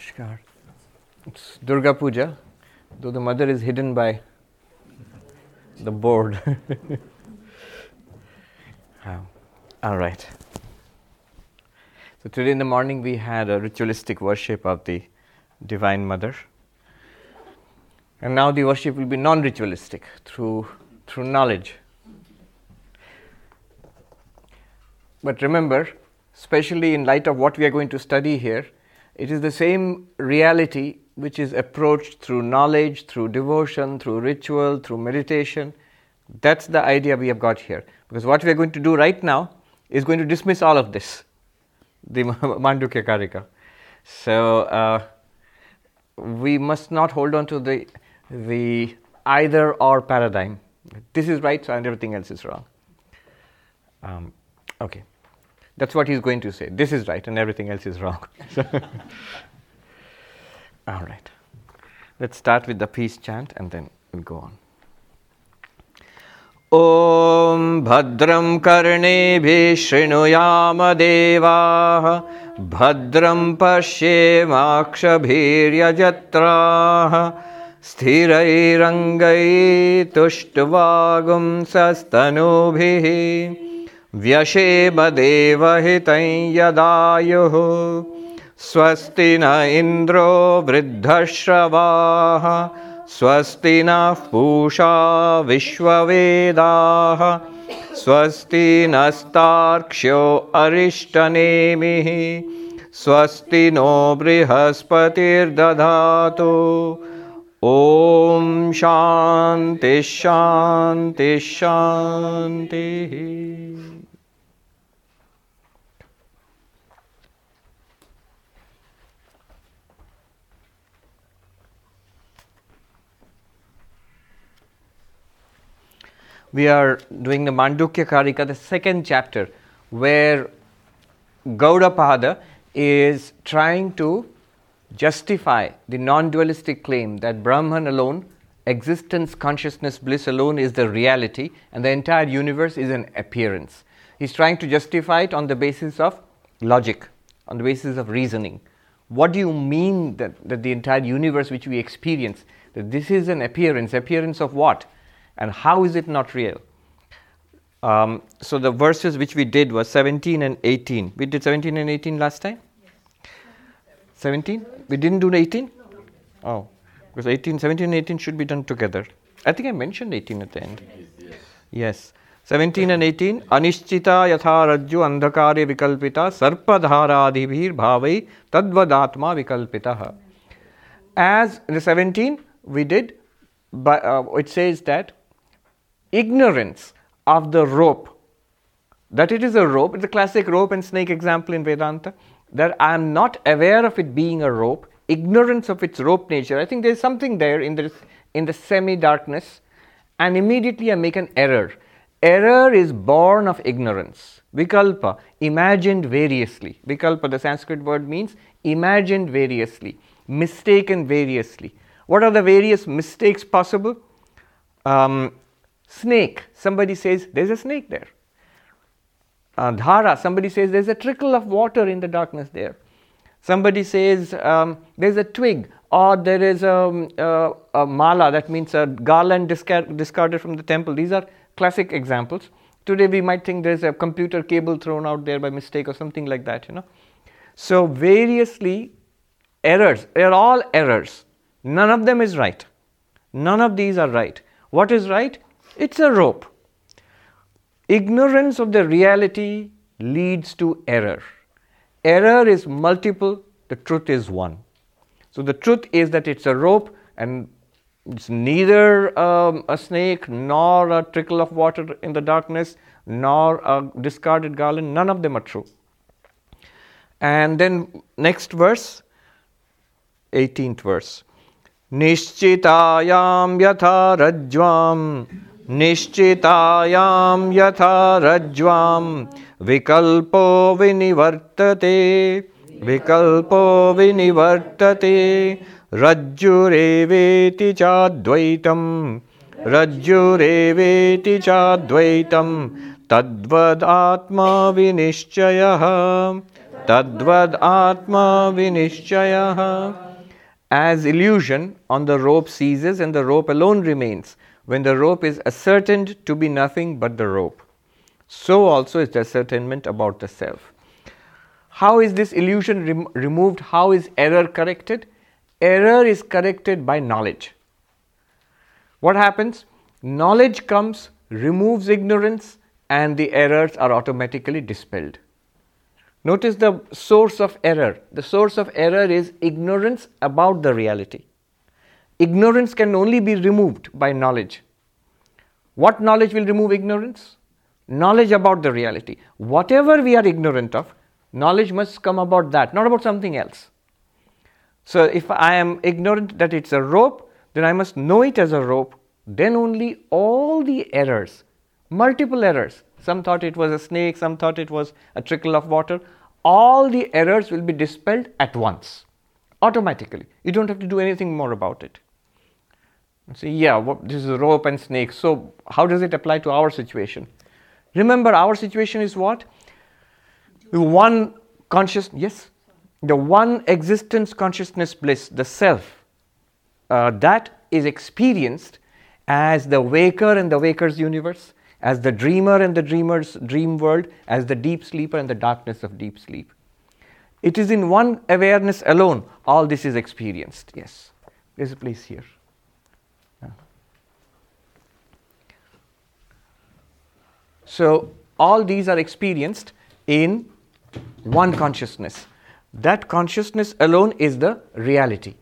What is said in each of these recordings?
Namaskar. It's Durga Puja, though the mother is hidden by the board. oh, all right. So today in the morning we had a ritualistic worship of the Divine Mother. And now the worship will be non ritualistic through, through knowledge. But remember, especially in light of what we are going to study here, it is the same reality which is approached through knowledge, through devotion, through ritual, through meditation. That's the idea we have got here. Because what we are going to do right now is going to dismiss all of this, the Mandukya Karika. So uh, we must not hold on to the, the either or paradigm. This is right and everything else is wrong. Um, okay. That's what he's going to say. This is right and everything else is wrong. All right. Let's start with the peace chant and then we'll go on. ॐ भद्रं कर्णेभिः शृणुयाम देवाः भद्रं पश्येमाक्षभिर्यजत्राः स्थिरैरङ्गैतुष्टवागुंसस्तनूभिः व्यशेमदेवहितं यदायुः। स्वस्ति न इन्द्रो वृद्धश्रवाः। स्वस्ति नः पूषा विश्ववेदाः। स्वस्ति नस्तार्क्ष्यो अरिष्टनेमिः। स्वस्ति नो बृहस्पतिर्दधातु। ॐ शान्तिः शान्तिः we are doing the Mandukya Karika, the second chapter, where Gaudapada is trying to justify the non dualistic claim that Brahman alone, existence, consciousness, bliss alone is the reality, and the entire universe is an appearance. He's trying to justify it on the basis of logic, on the basis of reasoning. What do you mean that, that the entire universe which we experience, that this is an appearance? Appearance of what? and how is it not real? Um, so the verses which we did was 17 and 18. We did 17 and 18 last time? Yes. 17? We didn't do 18? Oh, because 18, 17 and 18 should be done together. I think I mentioned 18 at the end. Yes. yes. 17 and 18 अनिश्चिता यथा रज्जु अंधकारे विकल्पिता सर्पधारादिभिर भावै तद्वदात्मा विकल्पितः as in the 17 we did but uh, it says that ignorance of the rope, that it is a rope, it's a classic rope and snake example in Vedanta, that I am not aware of it being a rope, ignorance of its rope nature. I think there's something there in the, in the semi darkness, and immediately I make an error. Error is born of ignorance. Vikalpa, imagined variously. Vikalpa, the Sanskrit word means imagined variously, mistaken variously. What are the various mistakes possible? Um, Snake, somebody says there's a snake there. Uh, dhara, somebody says there's a trickle of water in the darkness there. Somebody says um, there's a twig, or there is a, a, a mala, that means a garland discard, discarded from the temple. These are classic examples. Today we might think there's a computer cable thrown out there by mistake or something like that, you know. So, variously, errors, they're all errors. None of them is right. None of these are right. What is right? It's a rope. Ignorance of the reality leads to error. Error is multiple, the truth is one. So the truth is that it's a rope and it's neither um, a snake nor a trickle of water in the darkness nor a discarded garland. None of them are true. And then next verse, 18th verse. निश्चितायां यथा रज्ज्वाम् निश्चितायां यथा रज्ज्वां। विकल्पो विनिवर्तते। विकल्पो विनिवर्तते। रज्जुरेवेति चाद्वैतं रज्जुरेवेति चाद्वैतं तद्वदात्मा विनिश्चयः। Tadvad Atma Vinishchaya. As illusion on the rope ceases and the rope alone remains, when the rope is ascertained to be nothing but the rope. So also is the ascertainment about the self. How is this illusion rem- removed? How is error corrected? Error is corrected by knowledge. What happens? Knowledge comes, removes ignorance, and the errors are automatically dispelled. Notice the source of error. The source of error is ignorance about the reality. Ignorance can only be removed by knowledge. What knowledge will remove ignorance? Knowledge about the reality. Whatever we are ignorant of, knowledge must come about that, not about something else. So, if I am ignorant that it's a rope, then I must know it as a rope. Then only all the errors, multiple errors, some thought it was a snake, some thought it was a trickle of water. All the errors will be dispelled at once, automatically. You don't have to do anything more about it. Say, yeah, what, this is a rope and snake. So, how does it apply to our situation? Remember, our situation is what? The one conscious, yes, the one existence consciousness bliss, the self, uh, that is experienced as the waker and the waker's universe, as the dreamer and the dreamer's dream world, as the deep sleeper and the darkness of deep sleep. It is in one awareness alone all this is experienced. Yes, there's a place here. So, all these are experienced in one consciousness. That consciousness alone is the reality.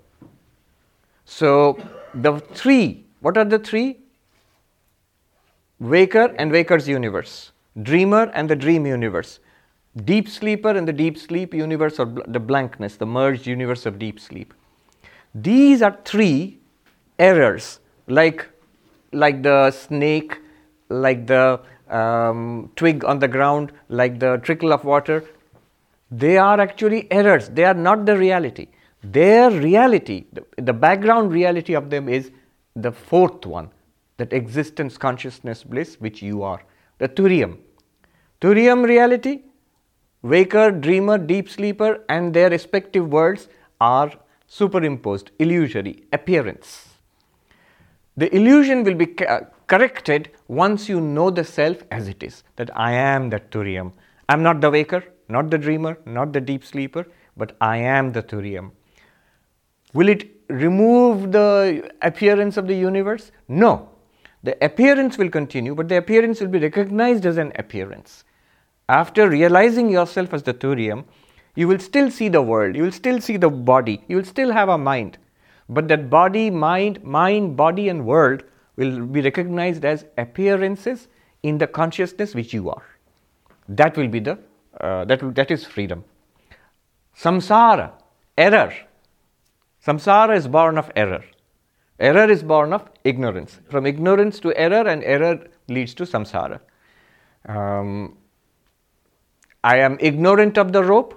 So, the three, what are the three? waker and waker's universe, dreamer and the dream universe, deep sleeper and the deep sleep universe or the blankness, the merged universe of deep sleep. These are three errors, like, like the snake, like the um, twig on the ground, like the trickle of water. They are actually errors, they are not the reality. Their reality, the, the background reality of them is the fourth one, that existence consciousness bliss which you are, the Turiya. Turiya reality, waker, dreamer, deep sleeper, and their respective worlds are superimposed, illusory, appearance. The illusion will be ca- corrected once you know the self as it is, that I am that Turiya. I am not the waker, not the dreamer, not the deep sleeper, but I am the Turiya. Will it remove the appearance of the universe? No. The appearance will continue, but the appearance will be recognized as an appearance. After realizing yourself as the Turiya, you will still see the world, you will still see the body, you will still have a mind. But that body, mind, mind, body, and world will be recognized as appearances in the consciousness which you are. That will be the, uh, that, that is freedom. Samsara, error. Samsara is born of error. Error is born of ignorance. From ignorance to error, and error leads to samsara. Um, I am ignorant of the rope,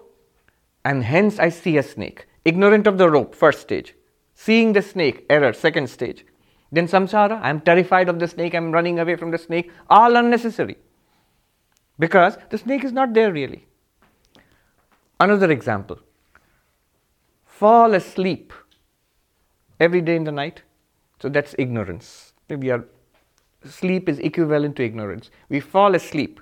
and hence I see a snake. Ignorant of the rope, first stage. Seeing the snake, error, second stage. Then samsara, I am terrified of the snake, I am running away from the snake, all unnecessary. Because the snake is not there really. Another example fall asleep every day in the night so that's ignorance. We are sleep is equivalent to ignorance. We fall asleep.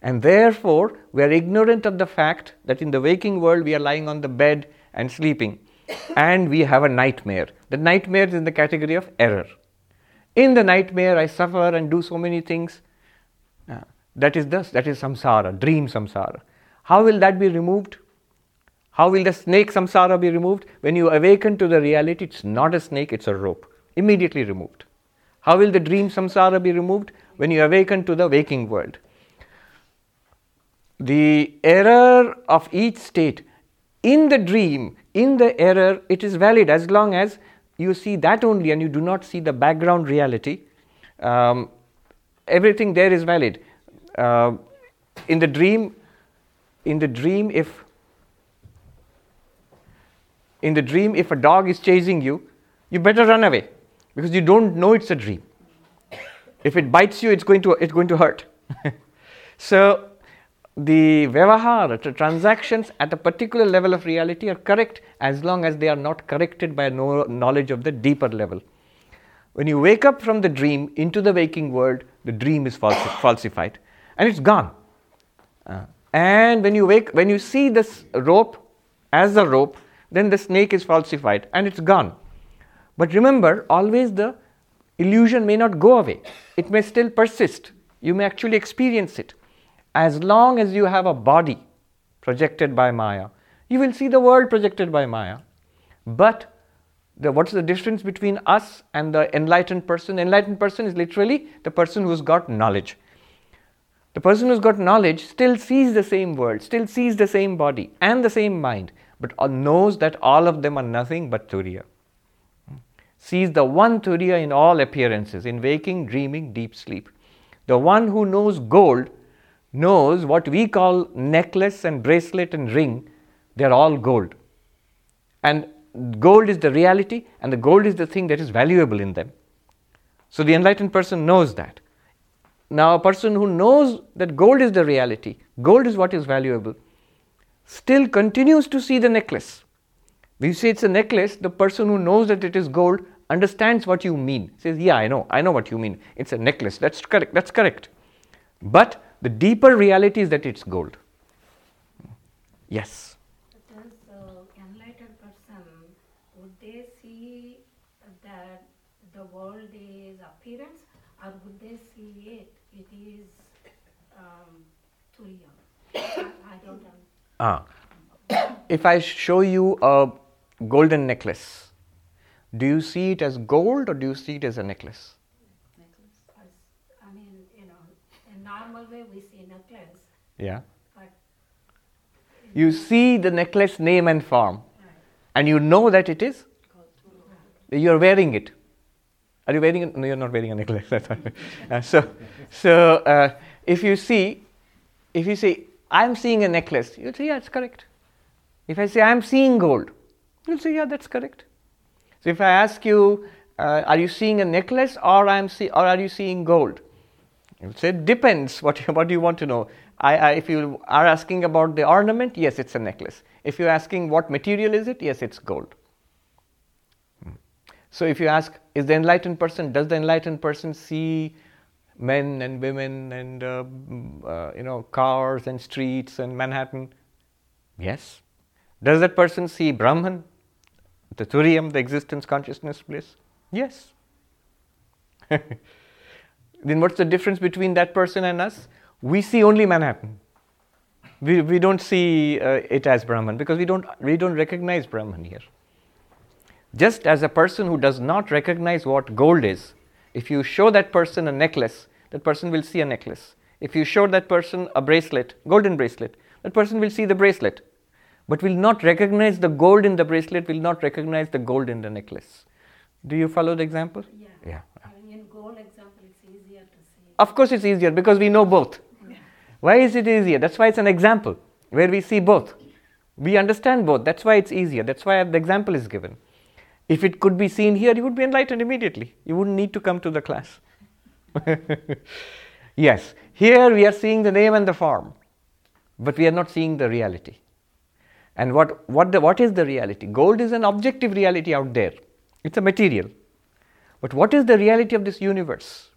And therefore, we are ignorant of the fact that in the waking world we are lying on the bed and sleeping. And we have a nightmare. The nightmare is in the category of error. In the nightmare, I suffer and do so many things. Uh, that is thus, that is samsara, dream samsara. How will that be removed? How will the snake samsara be removed? When you awaken to the reality, it's not a snake, it's a rope immediately removed. How will the dream samsara be removed? When you awaken to the waking world. The error of each state in the dream, in the error, it is valid as long as you see that only and you do not see the background reality. Um, everything there is valid. Uh, in the dream, in the dream, if in the dream, if a dog is chasing you, you better run away because you don't know it's a dream. If it bites you, it's going to, it's going to hurt. so, the vyavahara, the transactions at a particular level of reality are correct as long as they are not corrected by no knowledge of the deeper level. When you wake up from the dream into the waking world, the dream is falsi- falsified and it's gone. Uh, and when you wake, when you see this rope as a rope, then the snake is falsified and it's gone. But remember, always the illusion may not go away, it may still persist. You may actually experience it. As long as you have a body projected by Maya, you will see the world projected by Maya. But the, what's the difference between us and the enlightened person? Enlightened person is literally the person who's got knowledge. The person who's got knowledge still sees the same world, still sees the same body and the same mind, but knows that all of them are nothing but Turiya. Sees the one Turiya in all appearances, in waking, dreaming, deep sleep. The one who knows gold knows what we call necklace and bracelet and ring, they're all gold. And gold is the reality, and the gold is the thing that is valuable in them. So the enlightened person knows that. Now, a person who knows that gold is the reality, gold is what is valuable, still continues to see the necklace. We say it's a necklace, the person who knows that it is gold understands what you mean. Says, Yeah, I know, I know what you mean. It's a necklace. That's correct. That's correct. But the deeper reality is that it's gold. Yes. Does the enlightened person, would they see that the world is appearance or would they see it, it is um, Turiya? I don't know. Ah. if I show you a golden necklace, do you see it as gold or do you see it as a necklace? As- I mean, you know, we see necklace, Yeah. but You see the necklace name and form, right, and you know that it is. You're wearing it. Are you wearing it? No, you're not wearing a necklace. That's. Uh, so, so uh, if you see, if you say, I'm seeing a necklace, you'll say, yeah, it's correct. If I say, I'm seeing gold, you'll say, yeah, that's correct. So if I ask you, uh, are you seeing a necklace or, I'm see- or are you seeing gold? You say, depends. What, you- what do you want to know? I, I, if you are asking about the ornament, yes, it's a necklace. If you're asking what material is it, yes, it's gold. Hmm. So if you ask, is the enlightened person, does the enlightened person see men and women and uh, mm, uh, you know cars and streets and Manhattan? Yes. Does that person see Brahman, the Turiyam, the existence consciousness bliss? Yes. then what's the difference between that person and us? We see only Manhattan. We, we don't see uh, it as Brahman because we don't, we don't recognize Brahman here. Just as a person who does not recognize what gold is, if you show that person a necklace, that person will see a necklace. If you show that person a bracelet, golden bracelet, that person will see the bracelet, but will not recognize the gold in the bracelet, will not recognize the gold in the necklace. Do you follow the example? yeah. Yeah. I mean, in gold example, it's easier to see. Of course, it's easier because we know both. Why is it easier? That's why it's an example where we see both. We understand both. That's why it's easier. That's why the example is given. If it could be seen here, you would be enlightened immediately. You wouldn't need to come to the class. yes, here we are seeing the name and the form, but we are not seeing the reality. And what, what, the, what is the reality? Gold is an objective reality out there, it's a material. But what is the reality of this universe?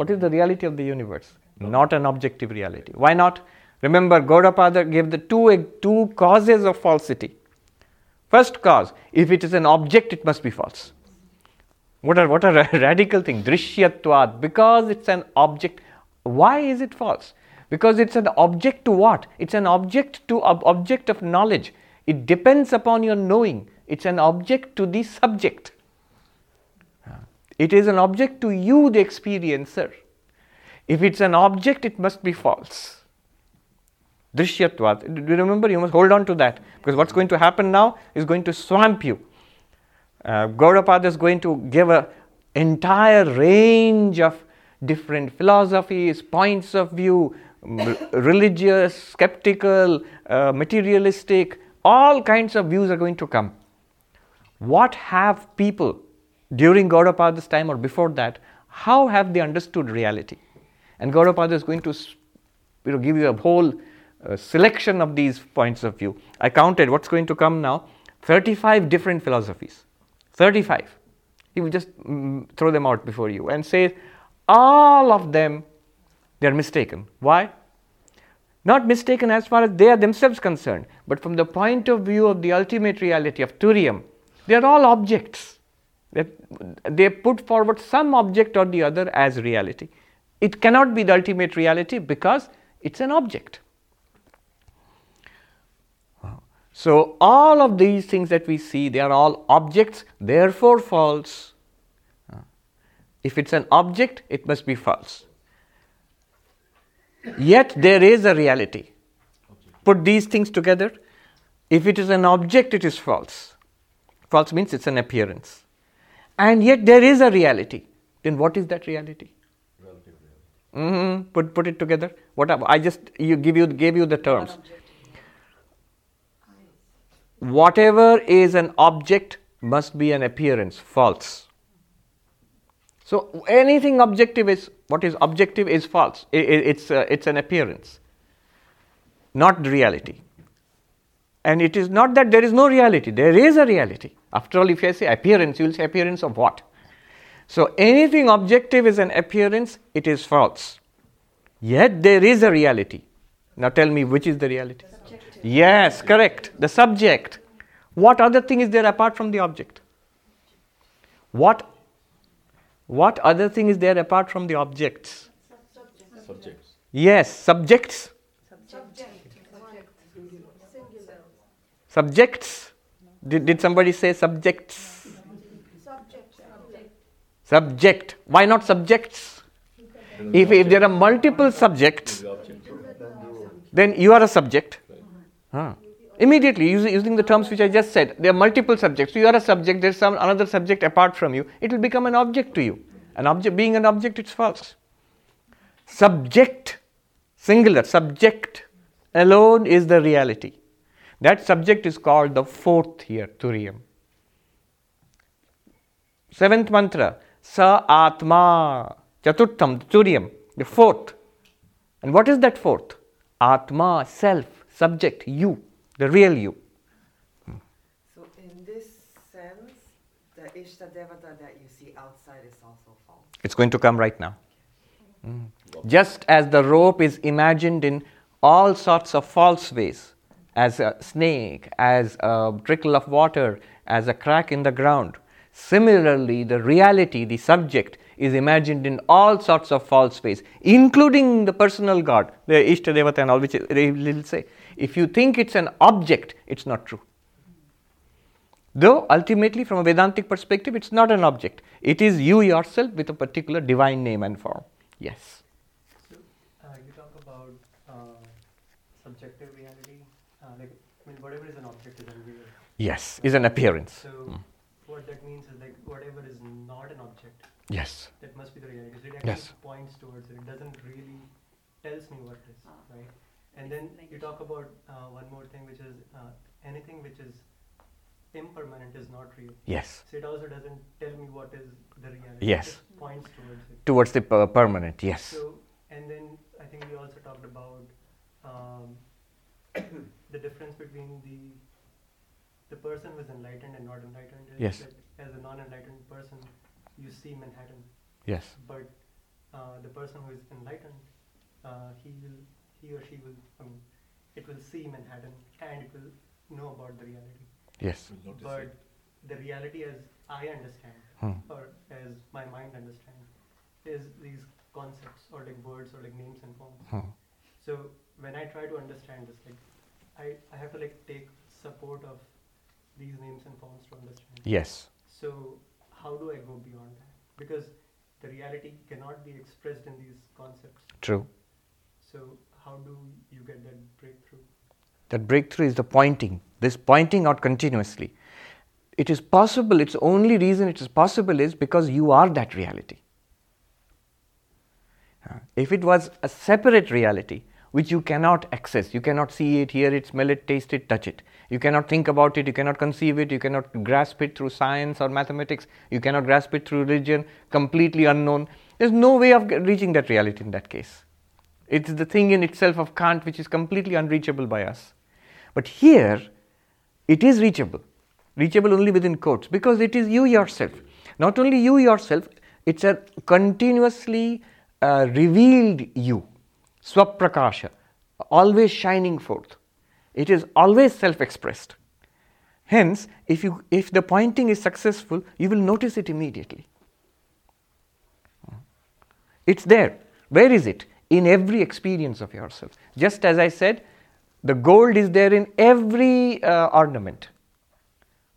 What is the reality of the universe? Not an objective reality. Why not? Remember, Gaudapada gave the two, two causes of falsity. First cause, if it is an object, it must be false. What a, what a radical thing, drishyatvad, because it's an object. Why is it false? Because it's an object to what? It's an object to ob- object of knowledge. It depends upon your knowing. It's an object to the subject. It is an object to you, the experiencer. If it's an object, it must be false. Drishyatvat. Do you remember? You must hold on to that because what's going to happen now is going to swamp you. Uh, is going to give an entire range of different philosophies, points of view, religious, skeptical, uh, materialistic, all kinds of views are going to come. What have people during Gaudapada's time or before that, how have they understood reality? And Gaudapada is going to you know, give you a whole uh, selection of these points of view. I counted what's going to come now 35 different philosophies. 35. He will just mm, throw them out before you and say all of them they are mistaken. Why? Not mistaken as far as they are themselves concerned, but from the point of view of the ultimate reality of Turiya, they are all objects. They, put forward some object or the other as reality. It cannot be the ultimate reality because it's an object. So, all of these things that we see, they are all objects, therefore false. If it's an object, it must be false. Yet there is a reality. Put these things together. If it is an object, it is false. False means it's an appearance. And yet there is a reality. Then what is that reality? Mm-hmm. Put put it together. What I just you give you gave you the terms. Whatever is an object must be an appearance. False. So anything objective is what is objective is false. It, it, it's uh, it's an appearance, not reality. And it is not that there is no reality. There is a reality. After all, if I say appearance, you will say appearance of what? So anything objective is an appearance, it is false. Yet there is a reality. Now tell me which is the reality? Subjective. Yes, correct. The subject. What other thing is there apart from the object? What what other thing is there apart from the objects? Subjects. Yes, subjects. Subjects. Did, did somebody say subjects? Subject. Why not subjects? If, if there are multiple subjects, then you are a subject. Huh. Immediately, using, the terms which I just said, there are multiple subjects. You are a subject, there's some another subject apart from you. It will become an object to you. An object being an object, it's false. Subject, singular, subject alone is the reality. That subject is called the fourth here, Turiyam. Seventh mantra, Sa Atma, Chaturtham, Turiyam, the fourth. And what is that fourth? Atma, self, subject, you, the real you. So, in this sense, the Ishta Devata that you see outside is also false. It's going to come right now. Mm. Just as the rope is imagined in all sorts of false ways, as a snake, as a trickle of water, as a crack in the ground. Similarly, the reality, the subject, is imagined in all sorts of false ways, including the personal God, the Ishtadevata and all, which they will say. If you think it's an object, it's not true. Though ultimately, from a Vedantic perspective, it's not an object. It is you yourself with a particular divine name and form. Yes. So, uh, you talk about uh, subjective reality like I mean, whatever is an object is unreal. Yes, is an appearance. So mm. what that means is like whatever is not an object. Yes. That must be the reality. So it actually yes. points towards it. It doesn't really tells me what it is, ah. right? And then you talk about uh, one more thing, which is uh, anything which is impermanent is not real. Yes. So it also doesn't tell me what is the reality. Yes. It points towards it. Towards the per- permanent. Yes. So and then I think we also talked about um, the difference between the the person who is enlightened and not enlightened is yes. that as a non-enlightened person, you see Manhattan. Yes. But uh, the person who is enlightened, uh, he will, he or she will, I mean, it will see Manhattan and it will know about the reality. Yes. But the reality, as I understand, hmm. or as my mind understands, is these concepts or like words or like names and forms. Hmm. So when I try to understand this, like I, I have to like take support of these names and forms to understand. Yes. So how do I go beyond that? Because the reality cannot be expressed in these concepts. True. So how do you get that breakthrough? That breakthrough is the pointing, this pointing out continuously. It is possible, its only reason it is possible is because you are that reality. If it was a separate reality, which you cannot access. You cannot see it, hear it, smell it, taste it, touch it. You cannot think about it, you cannot conceive it, you cannot grasp it through science or mathematics, you cannot grasp it through religion, completely unknown. There's no way of reaching that reality in that case. It's the thing in itself of Kant which is completely unreachable by us. But here, it is reachable. Reachable only within quotes because it is you yourself. Not only you yourself, it's a continuously uh, revealed you, swaprakasha, always shining forth. It is always self expressed. Hence, if, you, if the pointing is successful, you will notice it immediately. It's there. Where is it? In every experience of yourself. Just as I said, the gold is there in every uh, ornament.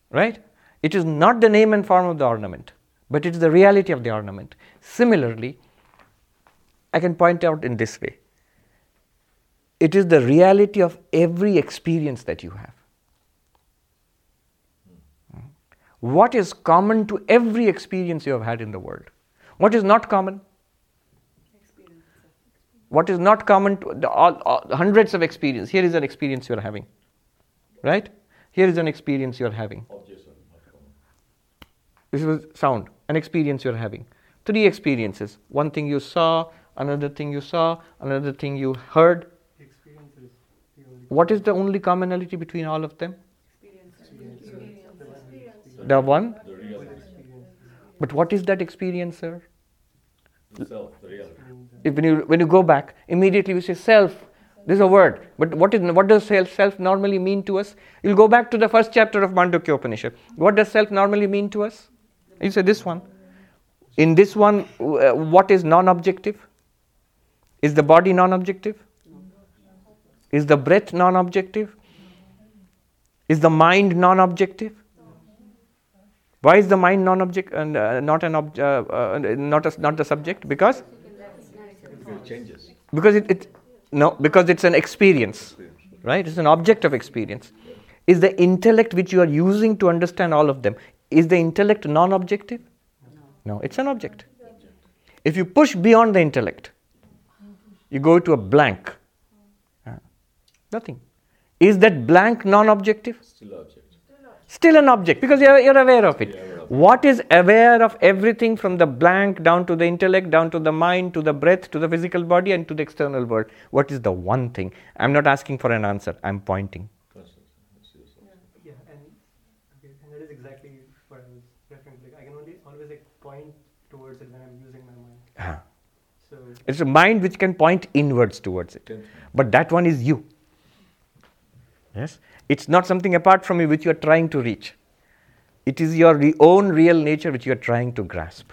Right? It is not the name and form of the ornament, but it is the reality of the ornament. Similarly, I can point out in this way it is the reality of every experience that you have. What is common to every experience you have had in the world? What is not common? What is not common to the, all, all, hundreds of experience? Here is an experience you are having, right? Here is an experience you are having. This is sound, an experience you are having. Three experiences. One thing you saw, another thing you saw, another thing you heard. What is the only commonality between all of them? The one? But what is that experience, sir? Self, the reality. If when you when you go back, immediately we say self. This is a word. But what is what does self, self normally mean to us? You'll go back to the first chapter of Mandukya Upanishad. What does self normally mean to us? You say this one. In this one, uh, what is non-objective? Is the body non-objective? Is the breath non-objective? Is the mind non-objective? Why is the mind non-object and uh, not an ob- uh, uh, not a, not the subject? Because changes. because it, it no because it's an experience, right? It's an object of experience. Is the intellect which you are using to understand all of them is the intellect non-objective? No, it's an object. If you push beyond the intellect, you go to a blank. Nothing. Is that blank non-objective? Still object. Still an object because you're, you're aware of it. Aware of. What is aware of everything from the blank down to the intellect, down to the mind, to the breath, to the physical body, and to the external world? What is the one thing? I'm not asking for an answer, I'm pointing. Consciousness. It's. Yeah, and and that is exactly what I was referring. Like I can only always like point towards it when I'm using my mind. Ah. It's a mind which can point inwards towards it. But that one is you. Yes? It's not something apart from you which you are trying to reach. It is your re- own real nature which you are trying to grasp.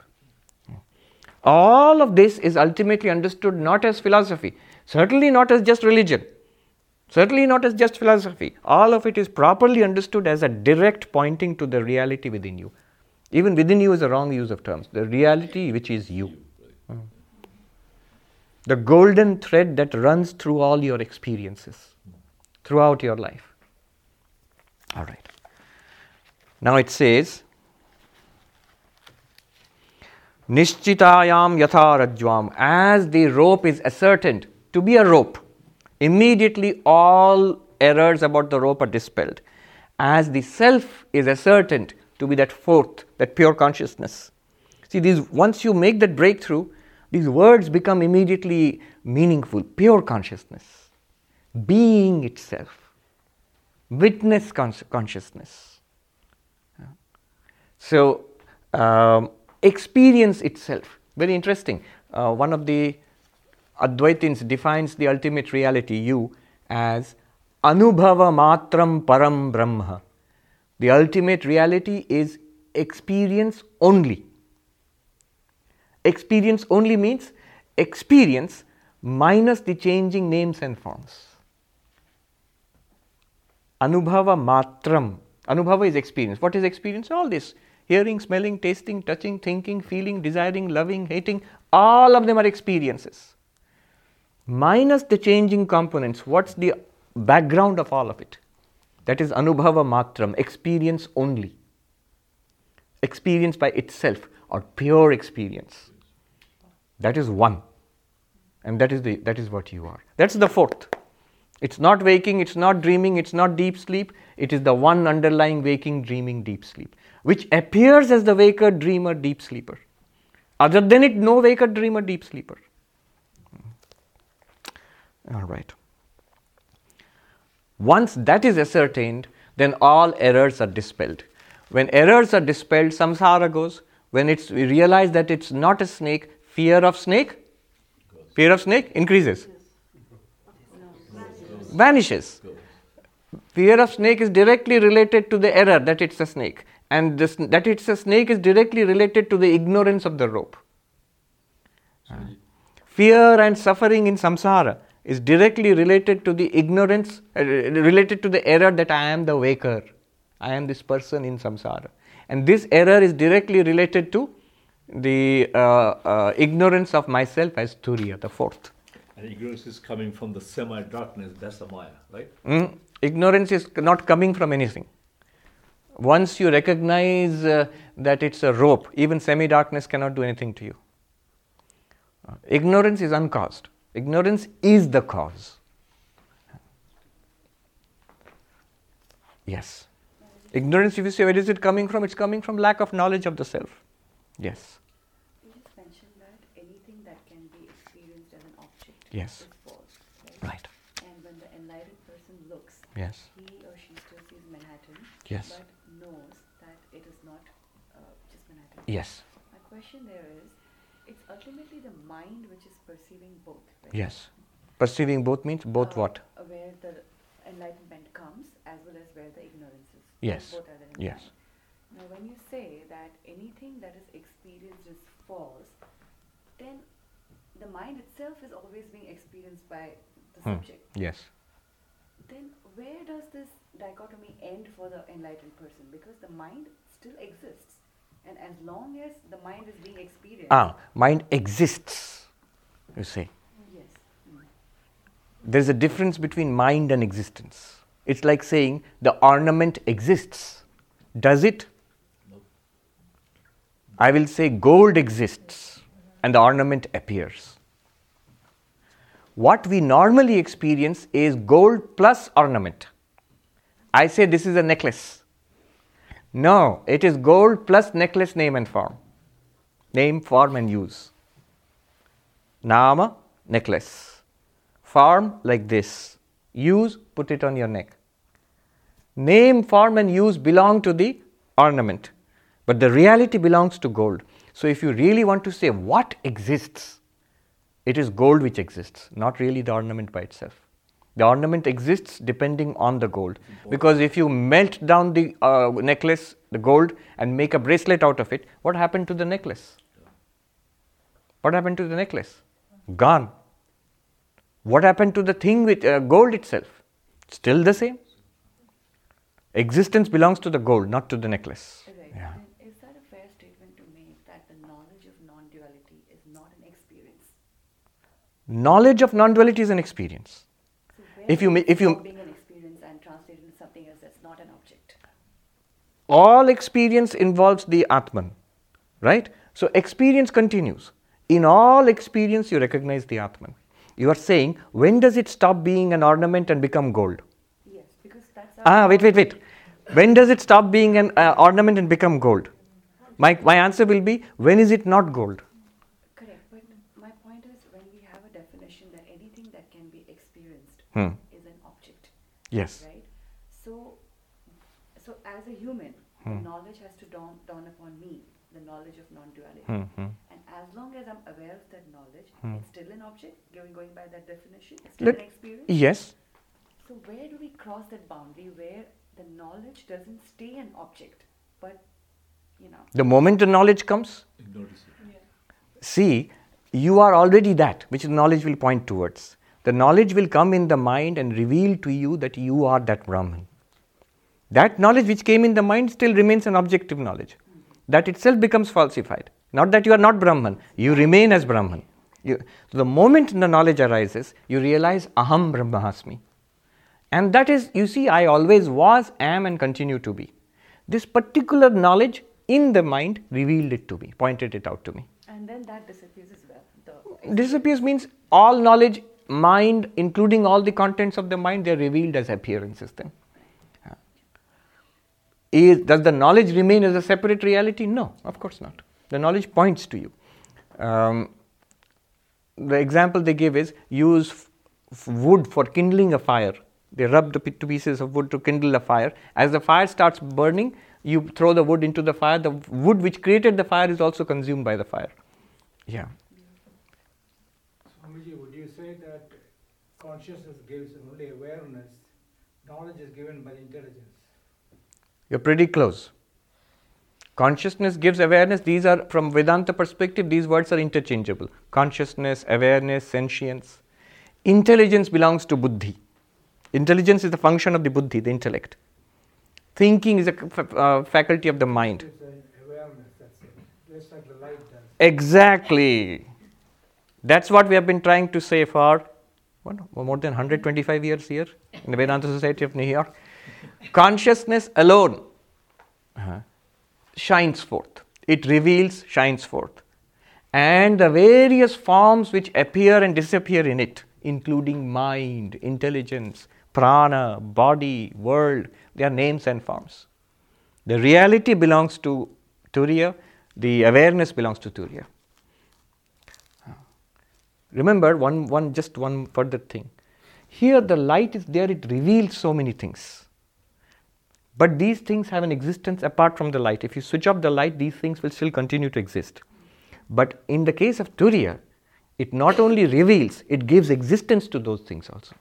All of this is ultimately understood not as philosophy, certainly not as just religion, certainly not as just philosophy. All of it is properly understood as a direct pointing to the reality within you. Even within you is a wrong use of terms. The reality which is you. Hmm. The golden thread that runs through all your experiences, throughout your life. All right. Now it says, Nishchitayam yatha rajvam. As the rope is ascertained to be a rope, immediately all errors about the rope are dispelled. As the self is ascertained to be that fourth, that pure consciousness. See, these once you make that breakthrough, these words become immediately meaningful. Pure consciousness, being itself, witness cons- consciousness. So, um, experience itself. Very interesting. Uh, one of the Advaitins defines the ultimate reality, you, as Anubhava Matram Param Brahma. The ultimate reality is experience only. Experience only means experience minus the changing names and forms. Anubhava matram. Anubhava is experience. What is experience? All this hearing, smelling, tasting, touching, thinking, feeling, desiring, loving, hating, all of them are experiences. Minus the changing components, what's the background of all of it? That is Anubhava matram, experience only. Experience by itself or pure experience. That is one. And that is, the, that is what you are. That's the fourth. It's not waking, it's not dreaming, it's not deep sleep. It is the one underlying waking, dreaming, deep sleep, which appears as the waker, dreamer, deep sleeper. Other than it, no waker, dreamer, deep sleeper. All right. Once that is ascertained, then all errors are dispelled. When errors are dispelled, samsara goes. When it's we realize that it's not a snake, fear of snake, fear of snake increases, vanishes. Fear of snake is directly related to the error that it's a snake, and this, that it's a snake is directly related to the ignorance of the rope. Fear and suffering in samsara is directly related to the ignorance, uh, related to the error that I am the waker. I am this person in samsara. And this error is directly related to the uh, uh, ignorance of myself as Turiya, the fourth. And ignorance is coming from the semi darkness, that's the Maya, right? Mm, Ignorance is not coming from anything. Once you recognize uh, that it's a rope, even semi darkness cannot do anything to you. Uh, ignorance is uncaused, ignorance is the cause. Yes. Ignorance, if you say, where is it coming from? It's coming from lack of knowledge of the self. Yes. You just mentioned that anything that can be experienced as an object Yes. is right? Right. And when the enlightened person looks, Yes. he or she still sees Manhattan, Yes. but knows that it is not uh, just Manhattan. Yes. My question there is, it's ultimately the mind which is perceiving both, right? Yes. Perceiving both means both Uh, what? Where the enlightenment comes, as well as where the ignorance is. Yes. Both are there Yes. Now, when you say that anything that is experienced is false, then the mind itself is always being experienced by the Hmm. subject. Yes. Then where does this dichotomy end for the enlightened person? Because the mind still exists, and as long as the mind is being experienced, Ah, mind exists, you say. yes, mm, There's a difference between mind and existence. It's like saying the ornament exists. Does it? I will say gold exists and the ornament appears. What we normally experience is gold plus ornament. I say this is a necklace. No, it is gold plus necklace name and form. Name, form, and use. Nama, necklace. Form like this. Use, put it on your neck. Name, form, and use belong to the ornament, but the reality belongs to gold. So, if you really want to say what exists, it is gold which exists, not really the ornament by itself. The ornament exists depending on the gold. Because if you melt down the uh, necklace, the gold, and make a bracelet out of it, what happened to the necklace? What happened to the necklace? Gone. What happened to the thing with uh, gold itself? Still the same. Existence belongs to the gold, not to the necklace. Yeah. Then is that a fair statement to make that the knowledge of non-duality is not an experience? Knowledge of non duality is an experience. So If you if you- being an experience and translate into something else that's not an object. All experience involves the Atman, right? So experience continues. In all experience, you recognize the Atman. You are saying, when does it stop being an ornament and become gold? Yes, because that's Ah, wait, wait, wait. When does it stop being an uh, ornament and become gold? My, my answer will be, when is it not gold? Correct, but my point is when we have a definition that anything that can be experienced Hmm. is an object, Yes. right? So, so as a human, Hmm. the knowledge has to dawn, dawn upon me, the knowledge of non-duality. Hmm, hmm. And as long as I'm aware of that knowledge, Hmm. it's still an object, going, going by that definition, it's still Let- an experience. Yes. So where do we cross that boundary where the knowledge doesn't stay an object, but, you know, The moment the knowledge comes, Notice it. see, you are already that, which knowledge will point towards. The knowledge will come in the mind and reveal to you that you are that Brahman. That knowledge which came in the mind still remains an objective knowledge. That itself becomes falsified. Not that you are not Brahman, you remain as Brahman. You, so the moment the knowledge arises, you realize Aham Brahmasmi. And that is, you see, I always was, am, and continue to be. This particular knowledge in the mind revealed it to me, pointed it out to me. and then that disappears as well. The Disappears means all knowledge, mind, including all the contents of the mind, they are revealed as appearances then. Is, does the knowledge remain as a separate reality? No, of course not. The knowledge points to you. Um, the example they give is use f- f- wood for kindling a fire. They rub the p- two pieces of wood to kindle a fire. As the fire starts burning, you throw the wood into the fire. The wood which created the fire is also consumed by the fire. Yeah. Swamiji, would you say that consciousness gives only awareness, knowledge is given by intelligence? You're pretty close. Consciousness gives awareness. These are, from Vedanta perspective, these words are interchangeable. Consciousness, awareness, sentience. Intelligence belongs to buddhi. Intelligence is the function of the buddhi, the intellect. Thinking is a uh, faculty of the mind. It's awareness, that's it, just like the light does. Exactly. That's what we have been trying to say for more than 125 years here in the Vedanta Society of New York. Consciousness alone uh, shines forth. It reveals, shines forth. And the various forms which appear and disappear in it, including mind, intelligence, prana, body, world, they are names and forms. The reality belongs to Turiya, the awareness belongs to Turiya. Remember one, one just one further thing. Here the light is there, it reveals so many things. But these things have an existence apart from the light. If you switch off the light, these things will still continue to exist. But in the case of Turiya, it not only reveals, it gives existence to those things also.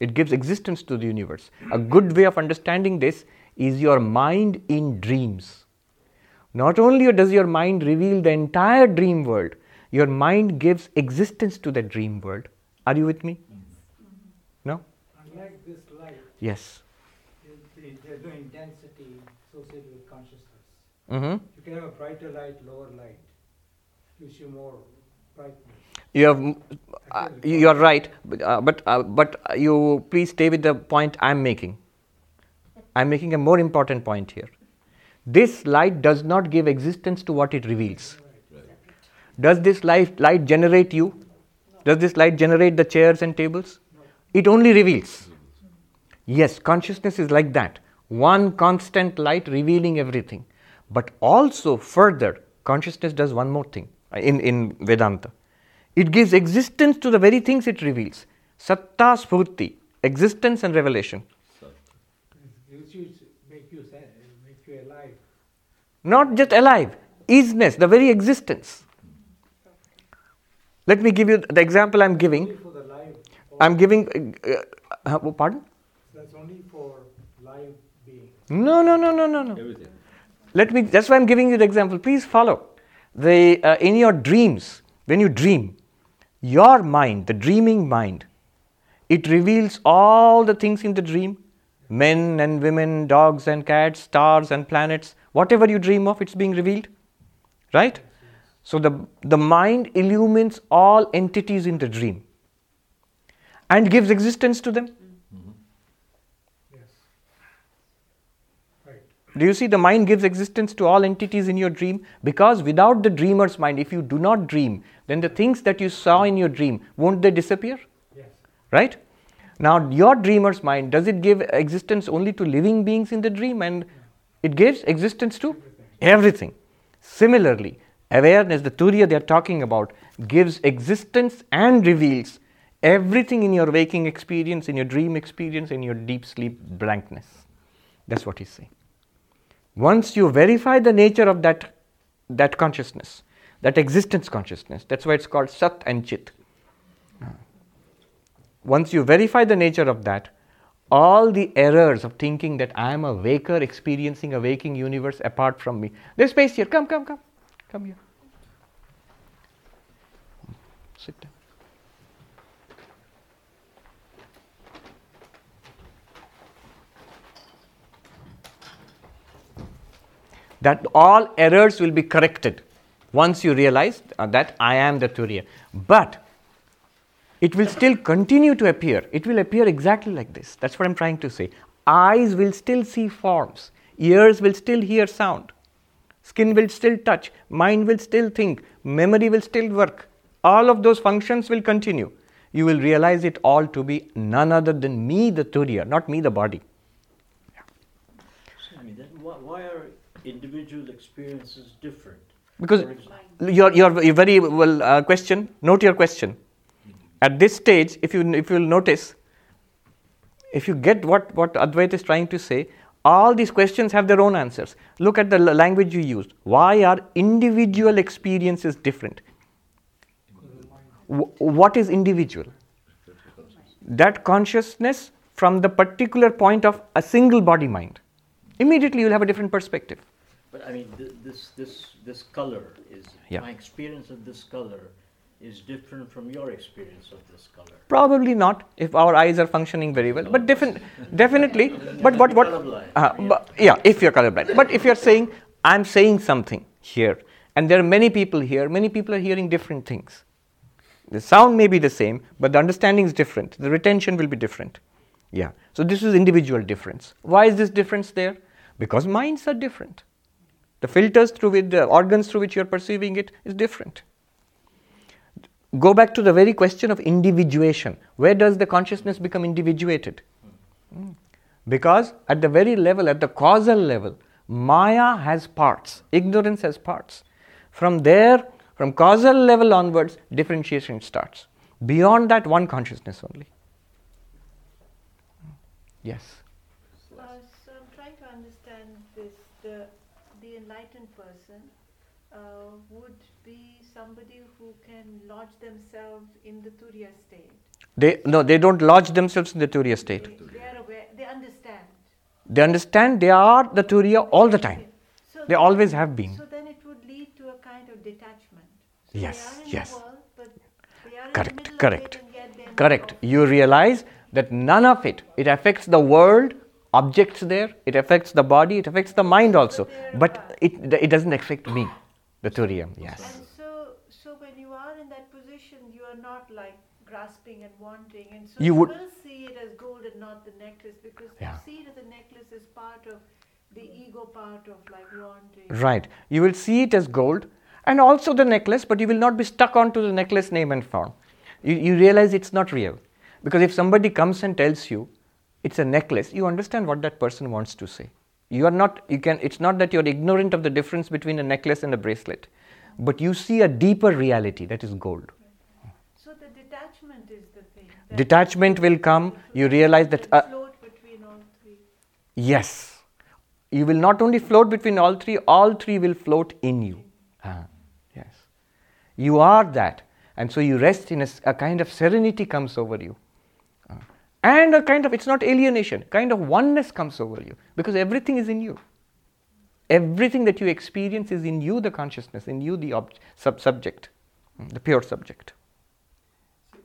It gives existence to the universe. A good way of understanding this is your mind in dreams. Not only does your mind reveal the entire dream world, your mind gives existence to the dream world. Are you with me? No? Unlike this light, Yes. there- there- there's no intensity associated with consciousness. hmm You can have a brighter light, lower light, gives you more brightness. You have, uh, you are right, but, uh, but, uh, but you please stay with the point I'm making. I'm making a more important point here. This light does not give existence to what it reveals. Does this light, light generate you? Does this light generate the chairs and tables? It only reveals. Yes, consciousness is like that. One constant light revealing everything. But also, further, consciousness does one more thing in, in Vedanta. It gives existence to the very things it reveals. Satta Spurti, existence and revelation. You, make you, make you alive. Not just alive, isness, the very existence. Let me give you the example I'm giving. Only for the live. I'm giving, uh, uh, uh, pardon? That's only for live being. No, no, no, no, no, no. Everything. Let me, that's why I'm giving you the example. Please follow. The, uh, in your dreams, when you dream, your mind, the dreaming mind, it reveals all the things in the dream men and women, dogs and cats, stars and planets, whatever you dream of, it's being revealed. Right? So the, the mind illumines all entities in the dream and gives existence to them. Yes. Right. Do you see the mind gives existence to all entities in your dream? Because without the dreamer's mind, if you do not dream, then the things that you saw in your dream, won't they disappear? Yes. Right? Now, your dreamer's mind, does it give existence only to living beings in the dream? And it gives existence to everything. Similarly, awareness, the Turiya they are talking about, gives existence and reveals everything in your waking experience, in your dream experience, in your deep sleep blankness. That's what he's saying. Once you verify the nature of that, that consciousness, that existence consciousness, that's why it's called Sat and Chit. Once you verify the nature of that, all the errors of thinking that I am a waker experiencing a waking universe apart from me. There's space here. Come, come, come. Come here. Sit down. that all errors will be corrected once you realize uh, that I am the Turiya. But it will still continue to appear. It will appear exactly like this. That's what I'm trying to say. Eyes will still see forms, ears will still hear sound, skin will still touch, mind will still think, memory will still work. All of those functions will continue. You will realize it all to be none other than me, the Turiya, not me, the body. Swami, then why, why are individual experiences different? Because your, your, your very well uh, question, note your question. At this stage, if you if you'll notice, if you get what, what Advaita is trying to say, all these questions have their own answers. Look at the language you used. Why are individual experiences different? Wh- what is individual? That consciousness from the particular point of a single body mind. Immediately you'll have a different perspective. But I mean, th- this, this, this color is, Yeah. my experience of this color is different from your experience of this color. Probably not if our eyes are functioning very well, but defin- definitely. But what what? Uh, yeah. but, yeah, if you're colorblind. But if you're saying I'm saying something here, and there are many people here, many people are hearing different things. The sound may be the same, but the understanding is different. The retention will be different. Yeah. So this is individual difference. Why is this difference there? Because minds are different. The filters through which the organs through which you're perceiving it is different go back to the very question of individuation. Where does the consciousness become individuated? Mm. Because at the very level, at the causal level, Maya has parts, ignorance has parts. From there, from causal level onwards, differentiation starts. Beyond that, one consciousness only. Yes. Uh, so I'm trying to understand this. The the enlightened person uh, would be somebody who can lodge themselves in the turiya state. They no, they don't lodge themselves in the Turiya state. They, they are aware. They understand. They understand they are the Turiya all the time. So They then- always have been. So then it would lead to a kind of detachment. So Yes, They are in yes. World, but they are Correct, in the middle correct, Of it and yet they're not Correct. You realize that none of it, it affects the world, objects there, it affects the body, it affects the mind also. But it, it doesn't affect me, the Turiya. Yes. And so, so when you are in that position, you are not like grasping and wanting, and so You you, would- will see it as gold and not the necklace because Yeah. you see that the necklace is part of the ego part of like wanting. Right. You will see it as gold and also the necklace, but you will not be stuck onto the necklace name and form. You, you realize it's not real. Because if somebody comes and tells you it's a necklace, you understand what that person wants to say. You are not, you can, it's not that you're ignorant of the difference between a necklace and a bracelet, but you see a deeper reality that is gold. Detachment is the thing. Detachment will come, you realize that, uh, float between all three. Yes. You will not only float between all three, all three will float in you. Ah, yes. You are that. And so you rest in a kind of serenity comes over you. Ah. and a kind of, it's not alienation, kind of oneness comes over you because everything is in you. Everything that you experience is in you, the consciousness, in you, the ob- sub- subject, mm, the pure subject. So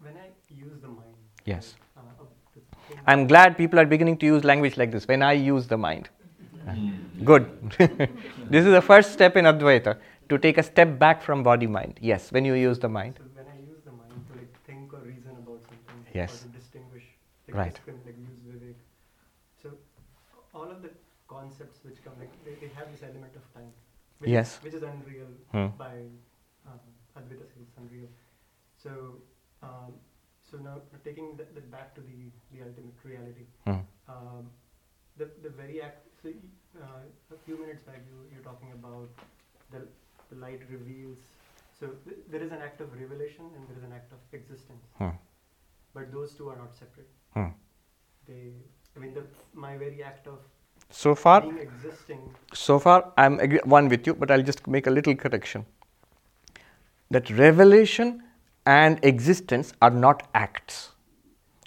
when I use the mind, Yes. uh, of the thing, I'm glad people are beginning to use language like this when I use the mind. Good. this is the first step in Advaita to take a step back from body mind. Yes, when you use the mind. so when I use the mind to like think or reason about something, Yes. or to distinguish, like Right. discrim- like use Vivek. So all of the concepts which come, like they, they have this element of time, which Yes. is, which is unreal Hmm. by um, Advaita says it's unreal. So um, so now taking that, that back to the the ultimate reality. Hmm. Um, the the very act. So uh, a few minutes back, you you're talking about the the light reveals. So th- there is an act of revelation and there is an act of existence, Hmm. but those two are not separate. Hmm. They, I mean, the my very act of So far, existing. so far I'm agree- one with you, but I'll just make a little correction. That revelation and existence are not acts.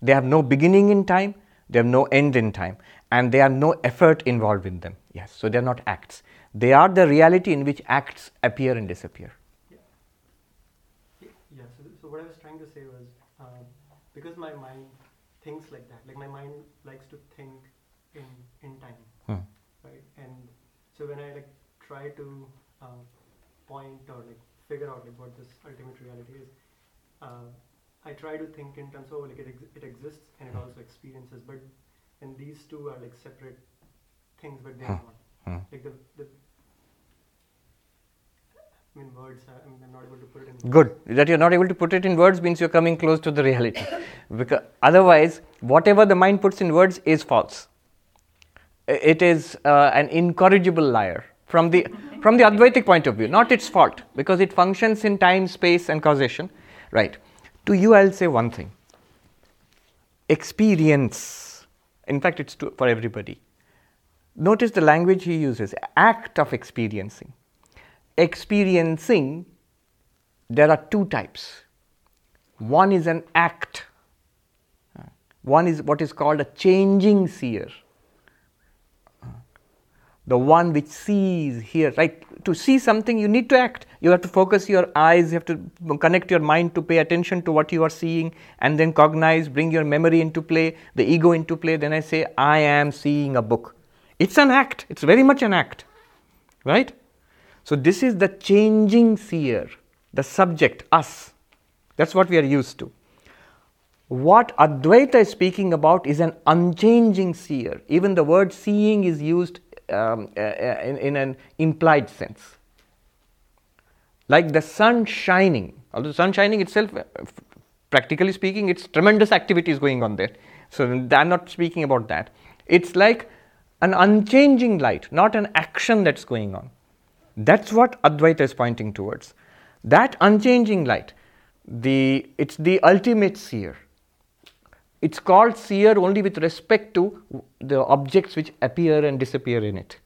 They have no beginning in time, they have no end in time, and there are no effort involved in them. Yes, so they're not acts. They are the reality in which acts appear and disappear. Y- Yeah. So, so what I was trying to say was um, because my mind thinks like that. Like my mind likes to think in in time, Hmm. right? And so when I like try to uh, point or like figure out like what this ultimate reality is, uh, I try to think in terms of like it, ex- it exists and it also experiences, but and these two are like separate things, but they are not. Hmm. Like the the. I mean, words. I mean, I'm not able to put it in. Good. That you're not able to put it in words means you're coming close to the reality. because otherwise, whatever the mind puts in words is false. It is uh, an incorrigible liar. from the from the Advaitic point of view, not its fault, because it functions in time, space, and causation. Right. To you, I'll say one thing. Experience. In fact, it's to, for everybody. Notice the language he uses act of experiencing. Experiencing, there are two types. One is an act, one is what is called a changing seer the one which sees here right? To see something you need to act. You have to focus your eyes you have to connect your mind to pay attention to what you are seeing and then cognize bring your memory into play the ego into play. Then i say i am seeing a book. It's an act. It's very much an act right? So this is the changing seer the subject us. That's what we are used to. What Advaita is speaking about is an unchanging seer. Even the word seeing is used um, in, in an implied sense. Like the sun shining, although sun shining itself, uh, practically speaking, it's tremendous activities going on there. So I'm not speaking about that. It's like an unchanging light, not an action that's going on. That's what Advaita is pointing towards. That unchanging light, the, it's the ultimate seer. It's called seer only with respect to the objects which appear and disappear in it.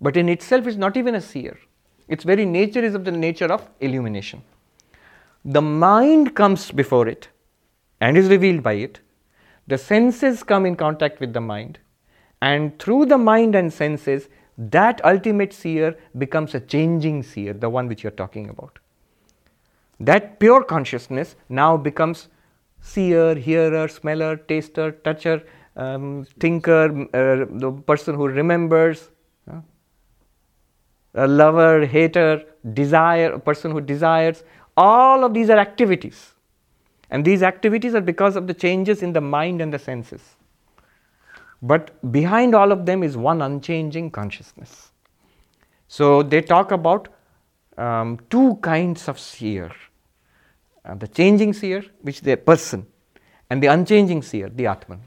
But in itself, it's not even a seer. Its very nature is of the nature of illumination. The mind comes before it and is revealed by it. The senses come in contact with the mind, and through the mind and senses, that ultimate seer becomes a changing seer, the one which you're talking about. That pure consciousness now becomes seer, hearer, smeller, taster, toucher, um, thinker, uh, the person who remembers, uh, a lover, hater, desire, a person who desires. All of these are activities. And these activities are because of the changes in the mind and the senses. But behind all of them is one unchanging consciousness. So they talk about um, two kinds of seer uh, the changing seer, which is the person, and the unchanging seer, the Atman.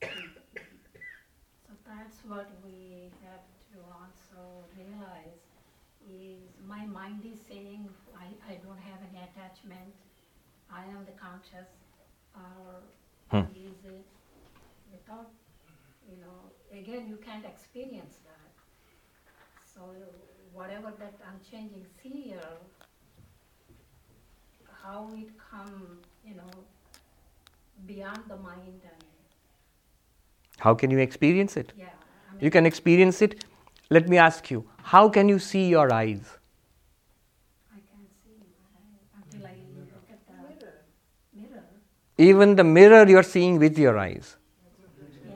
So that's what we have to also realize is my mind is saying I, I don't have any attachment, I am the conscious, or Hmm. is it without, you know, again, you can't experience that. So whatever that unchanging seer, how it come, you know, beyond the mind and, How can you experience it? yeah. I mean, You can experience it. Let me ask you, how can you see your eyes? I can't see my- eyes until I look at the mirror. Even the mirror you're seeing with your eyes. Yes.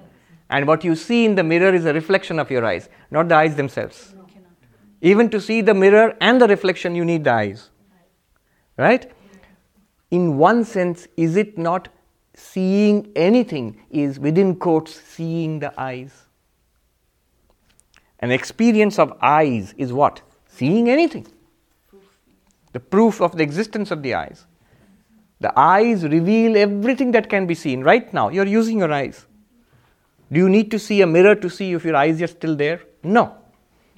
And what you see in the mirror is a reflection of your eyes, not the eyes themselves. Even to see the mirror and the reflection, you need the eyes. Right? In one sense, is it not seeing anything, is within quotes, seeing the eyes? An experience of eyes is what? Seeing anything. The proof of the existence of the eyes. The eyes reveal everything that can be seen. Right now, you're using your eyes. Do you need to see a mirror to see if your eyes are still there? No.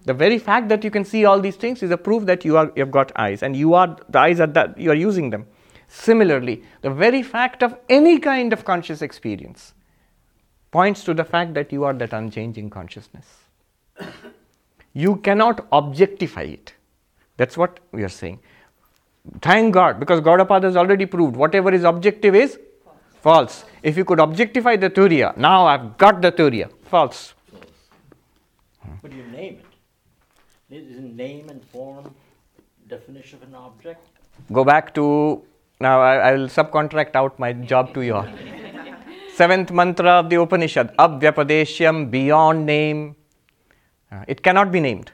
The very fact that you can see all these things is a proof that you are you've got eyes and you are the eyes are that you are using them. Similarly, the very fact of any kind of conscious experience points to the fact that you are that unchanging consciousness. You cannot objectify it. That's what we are saying. Thank God, because Gaudapada has already proved whatever is objective is false. If you could objectify the Turiya, now I've got the Turiya. False. But you name it. Isn't name and form definition of an object? Go back to now. I, I will subcontract out my job to you all. Seventh mantra of the Upanishad: Avyapadeshyam, beyond name. Uh, it cannot be named.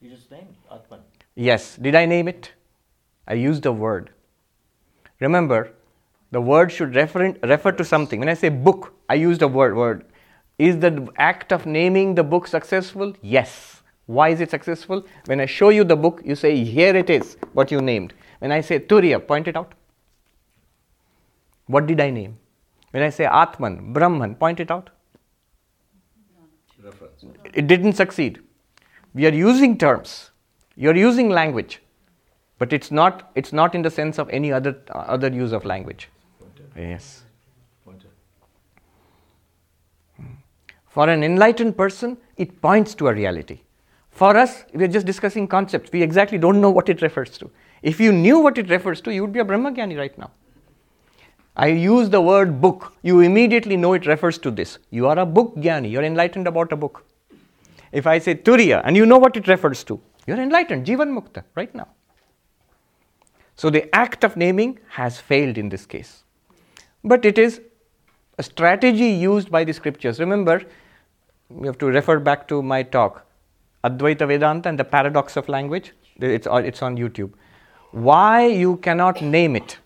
You just named Atman. Yes. Did I name it? I used a word. Remember, the word should refer, refer to something. When I say book, I used a word. Word. Is the act of naming the book successful? Yes. Why is it successful? When I show you the book, you say, Here it is, what you named. When I say Turiya, point it out. What did I name? When I say Atman, Brahman, point it out. reference. It didn't succeed. We are using terms. You're using language, but it's not. It's not in the sense of any other other use of language. Yes. Pointer. For an enlightened person, it points to a reality. For us, we're just discussing concepts. We exactly don't know what it refers to. If you knew what it refers to, you would be a Brahmagyani right now. I use the word book, you immediately know it refers to this. You are a book jnani, you're enlightened about a book. If I say Turiya and you know what it refers to, you're enlightened, Jivan Mukta, right now. So the act of naming has failed in this case. But it is a strategy used by the scriptures. Remember, you have to refer back to my talk, Advaita Vedanta and the paradox of language. It's it's on YouTube. Why you cannot name it?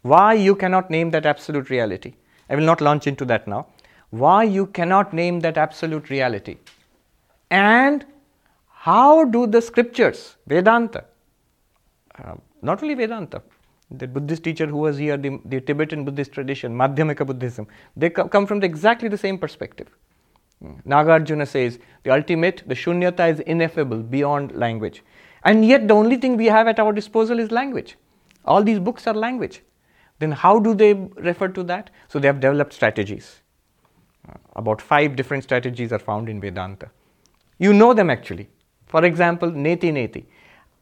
Why you cannot name that absolute reality? I will not launch into that now. Why you cannot name that absolute reality? And how do the scriptures, Vedanta, uh, not only Vedanta, the Buddhist teacher who was here, the, the Tibetan Buddhist tradition, Madhyamika Buddhism, they co- come from the, exactly the same perspective. Mm. Nagarjuna says the ultimate, the shunyata is ineffable beyond language. And yet, the only thing we have at our disposal is language. All these books are language. Then, how do they refer to that? So, they have developed strategies. Uh, about five different strategies are found in Vedanta. You know them actually. For example, neti neti.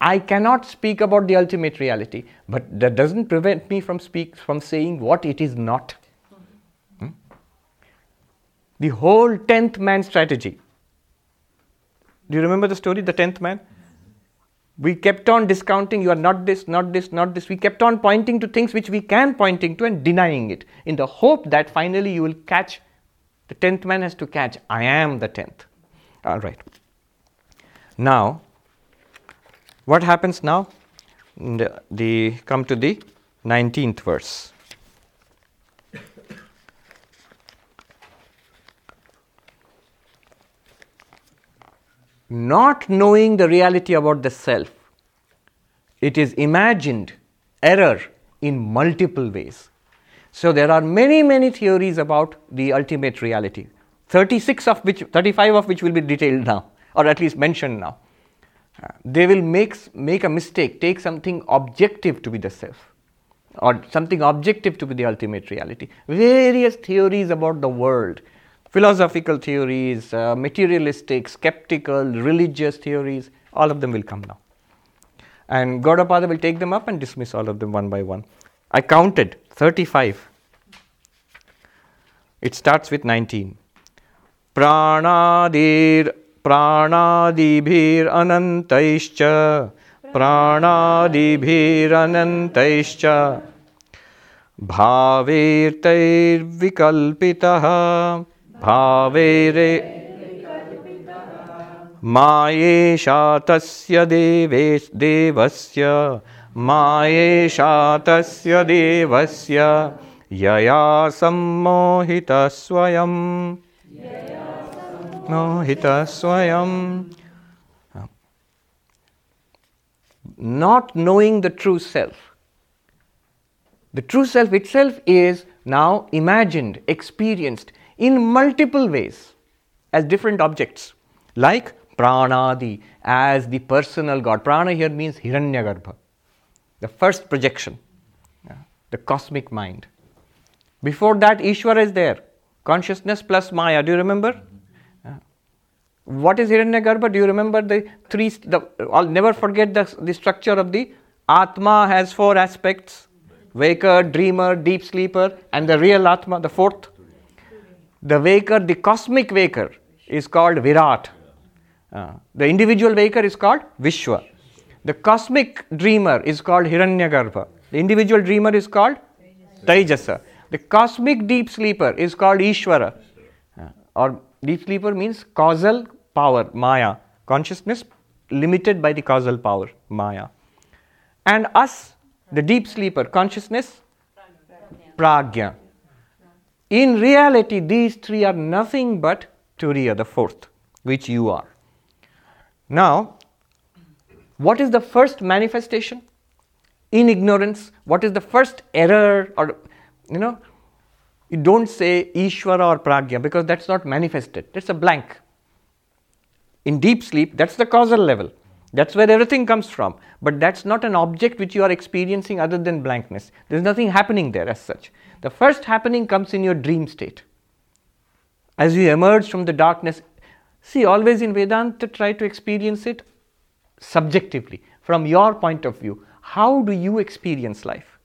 I cannot speak about the ultimate reality, but that doesn't prevent me from speak from saying what it is not. Hmm? The whole tenth man strategy. Do you remember the story, the tenth man? We kept on discounting, you are not this, not this, not this. We kept on pointing to things which we can pointing to and denying it in the hope that finally you will catch. The tenth man has to catch, I am the tenth. All right. Now, what happens now? The, the come to the 19th verse. Not knowing the reality about the self, it is imagined error in multiple ways. So there are many, many theories about the ultimate reality. 36 of which, 35 of which will be detailed now, or at least mentioned now. Uh, they will make, make a mistake, take something objective to be the self, or something objective to be the ultimate reality. Various theories about the world, philosophical theories, uh, materialistic, skeptical, religious theories, all of them will come now. And Gaudapada will take them up and dismiss all of them one by one. I counted 35. It starts with 19. प्राणादिर् प्राणादिभिरनन्तैश्च प्राणादिभिरनन्तैश्च भावैर्तैर्विकल्पितः भावैरे मायेषा तस्य देवे देवस्य मायेषा तस्य देवस्य यया सम्मोहितः स्वयं मोहितः स्वयं not knowing the true self. The true self itself is now imagined, experienced in multiple ways as different objects, like pranadi, as the personal God. Prana here means Hiranyagarbha, the first projection, the cosmic mind. Before that, Ishvara is there, consciousness plus Maya. Do you remember? What is Hiranyagarbha? Do you remember the three? The, I'll never forget the, the structure of the Atma has four aspects waker, dreamer, deep sleeper, and the real Atma, the fourth. The waker, the cosmic waker, is called Virat. Uh, the individual waker is called Vishwa. The cosmic dreamer is called Hiranyagarbha. The individual dreamer is called Taijasa. The cosmic deep sleeper is called Ishvara. Uh, or deep sleeper means causal power, Maya. Consciousness limited by the causal power, Maya. And us, the deep sleeper, consciousness, Pragya. In reality, these three are nothing but Turiya, the fourth, which you are. Now, what is the first manifestation? In ignorance, what is the first error or, you know, you don't say Ishvara or Pragya because that's not manifested. That's a blank. In deep sleep, that's the causal level. That's where everything comes from. But that's not an object which you are experiencing other than blankness. There's nothing happening there as such. The first happening comes in your dream state. As you emerge from the darkness, see, always in Vedanta, try to experience it subjectively, from your point of view. How do you experience life?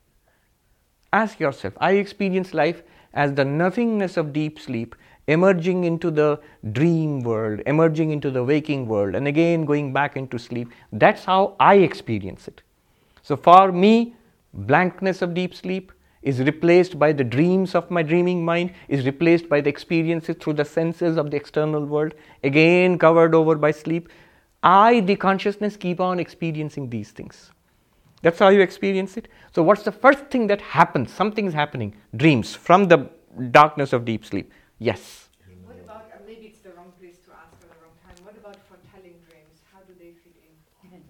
Ask yourself, I experience life as the nothingness of deep sleep emerging into the dream world, emerging into the waking world, and again going back into sleep. That's how I experience it. So, for me, blankness of deep sleep is replaced by the dreams of my dreaming mind, is replaced by the experiences through the senses of the external world, again covered over by sleep. I, the consciousness, keep on experiencing these things. That's how you experience it. So, what's the first thing that happens? Something's happening. Dreams from the darkness of deep sleep. Yes. What about, uh, maybe it's the wrong place to ask at the wrong time, what about foretelling dreams? How do they fit in?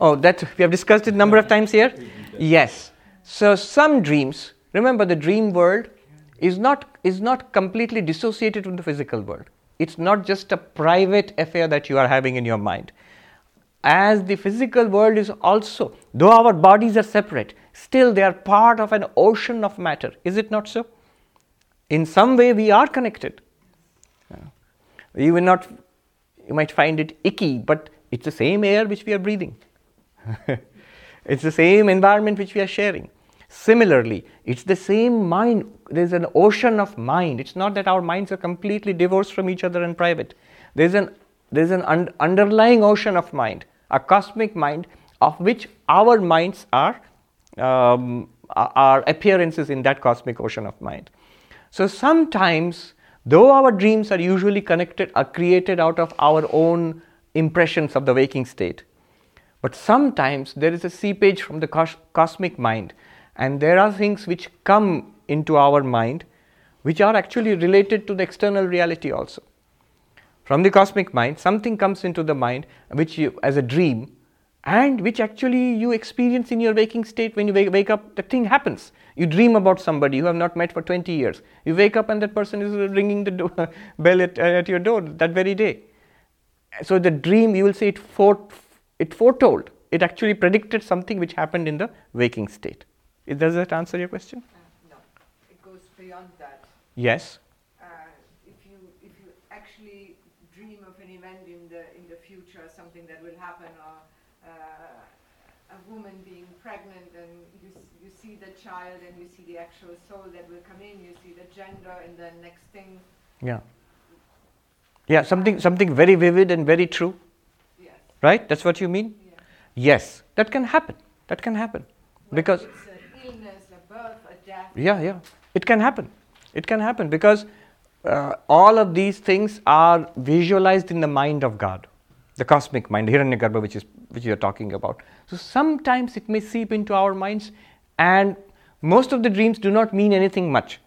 Oh, that we have discussed it a number of times here? Yes. So, some dreams, remember the dream world is not, is not completely dissociated from the physical world. It's not just a private affair that you are having in your mind. As the physical world is also, though our bodies are separate, still they are part of an ocean of matter. Is it not so? In some way, we are connected. You will not, you might find it icky, but it's the same air which we are breathing. it's the same environment which we are sharing. Similarly, it's the same mind. There's an ocean of mind. It's not that our minds are completely divorced from each other and private. There's an there's an un- underlying ocean of mind, a cosmic mind, of which our minds are um, are appearances in that cosmic ocean of mind. So sometimes, though our dreams are usually connected, are created out of our own impressions of the waking state, but sometimes there is a seepage from the cos- cosmic mind and there are things which come into our mind which are actually related to the external reality also. From the cosmic mind, something comes into the mind which you, as a dream, and which actually you experience in your waking state when you wake, wake up, the thing happens. You dream about somebody you have not met for 20 years. You wake up and that person is ringing the bell at, at your door that very day. So the dream, you will say it, fore, it foretold, it actually predicted something which happened in the waking state. Does that answer your question? Uh, no, it goes beyond that. Yes. Uh, if you if you actually dream of an event in the in the future, something that will happen, or uh, a woman being pregnant, and you you see the child, and you see the actual soul that will come in, you see the gender, and the next thing. Yeah. Yeah, something something very vivid and very true. Yes. Right? That's what you mean? Yeah. Yes, that can happen. That can happen. Because it's an illness, a birth, a death. Yeah, yeah, it can happen. It can happen because uh, all of these things are visualized in the mind of God, the cosmic mind, Hiranyagarbha, which is which you are talking about. So sometimes it may seep into our minds, and most of the dreams do not mean anything much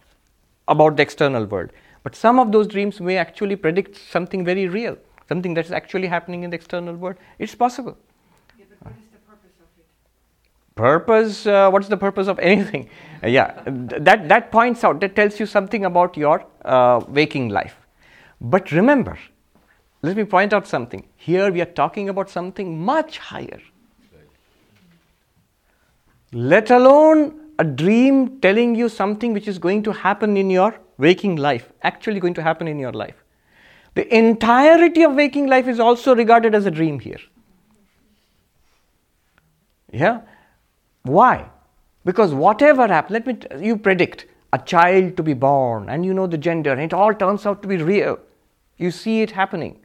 about the external world. But some of those dreams may actually predict something very real, something that is actually happening in the external world. It's possible. Yeah, but what is the purpose of it? Purpose, uh, what's the purpose of anything? Uh, yeah, that, that points out, that tells you something about your uh, waking life. But remember, let me point out something. Here we are talking about something much higher. Let alone a dream telling you something which is going to happen in your waking life, actually going to happen in your life. The entirety of waking life is also regarded as a dream here. Yeah? Why? Because whatever happens, let me, you predict a child to be born and you know the gender and it all turns out to be real. You see it happening.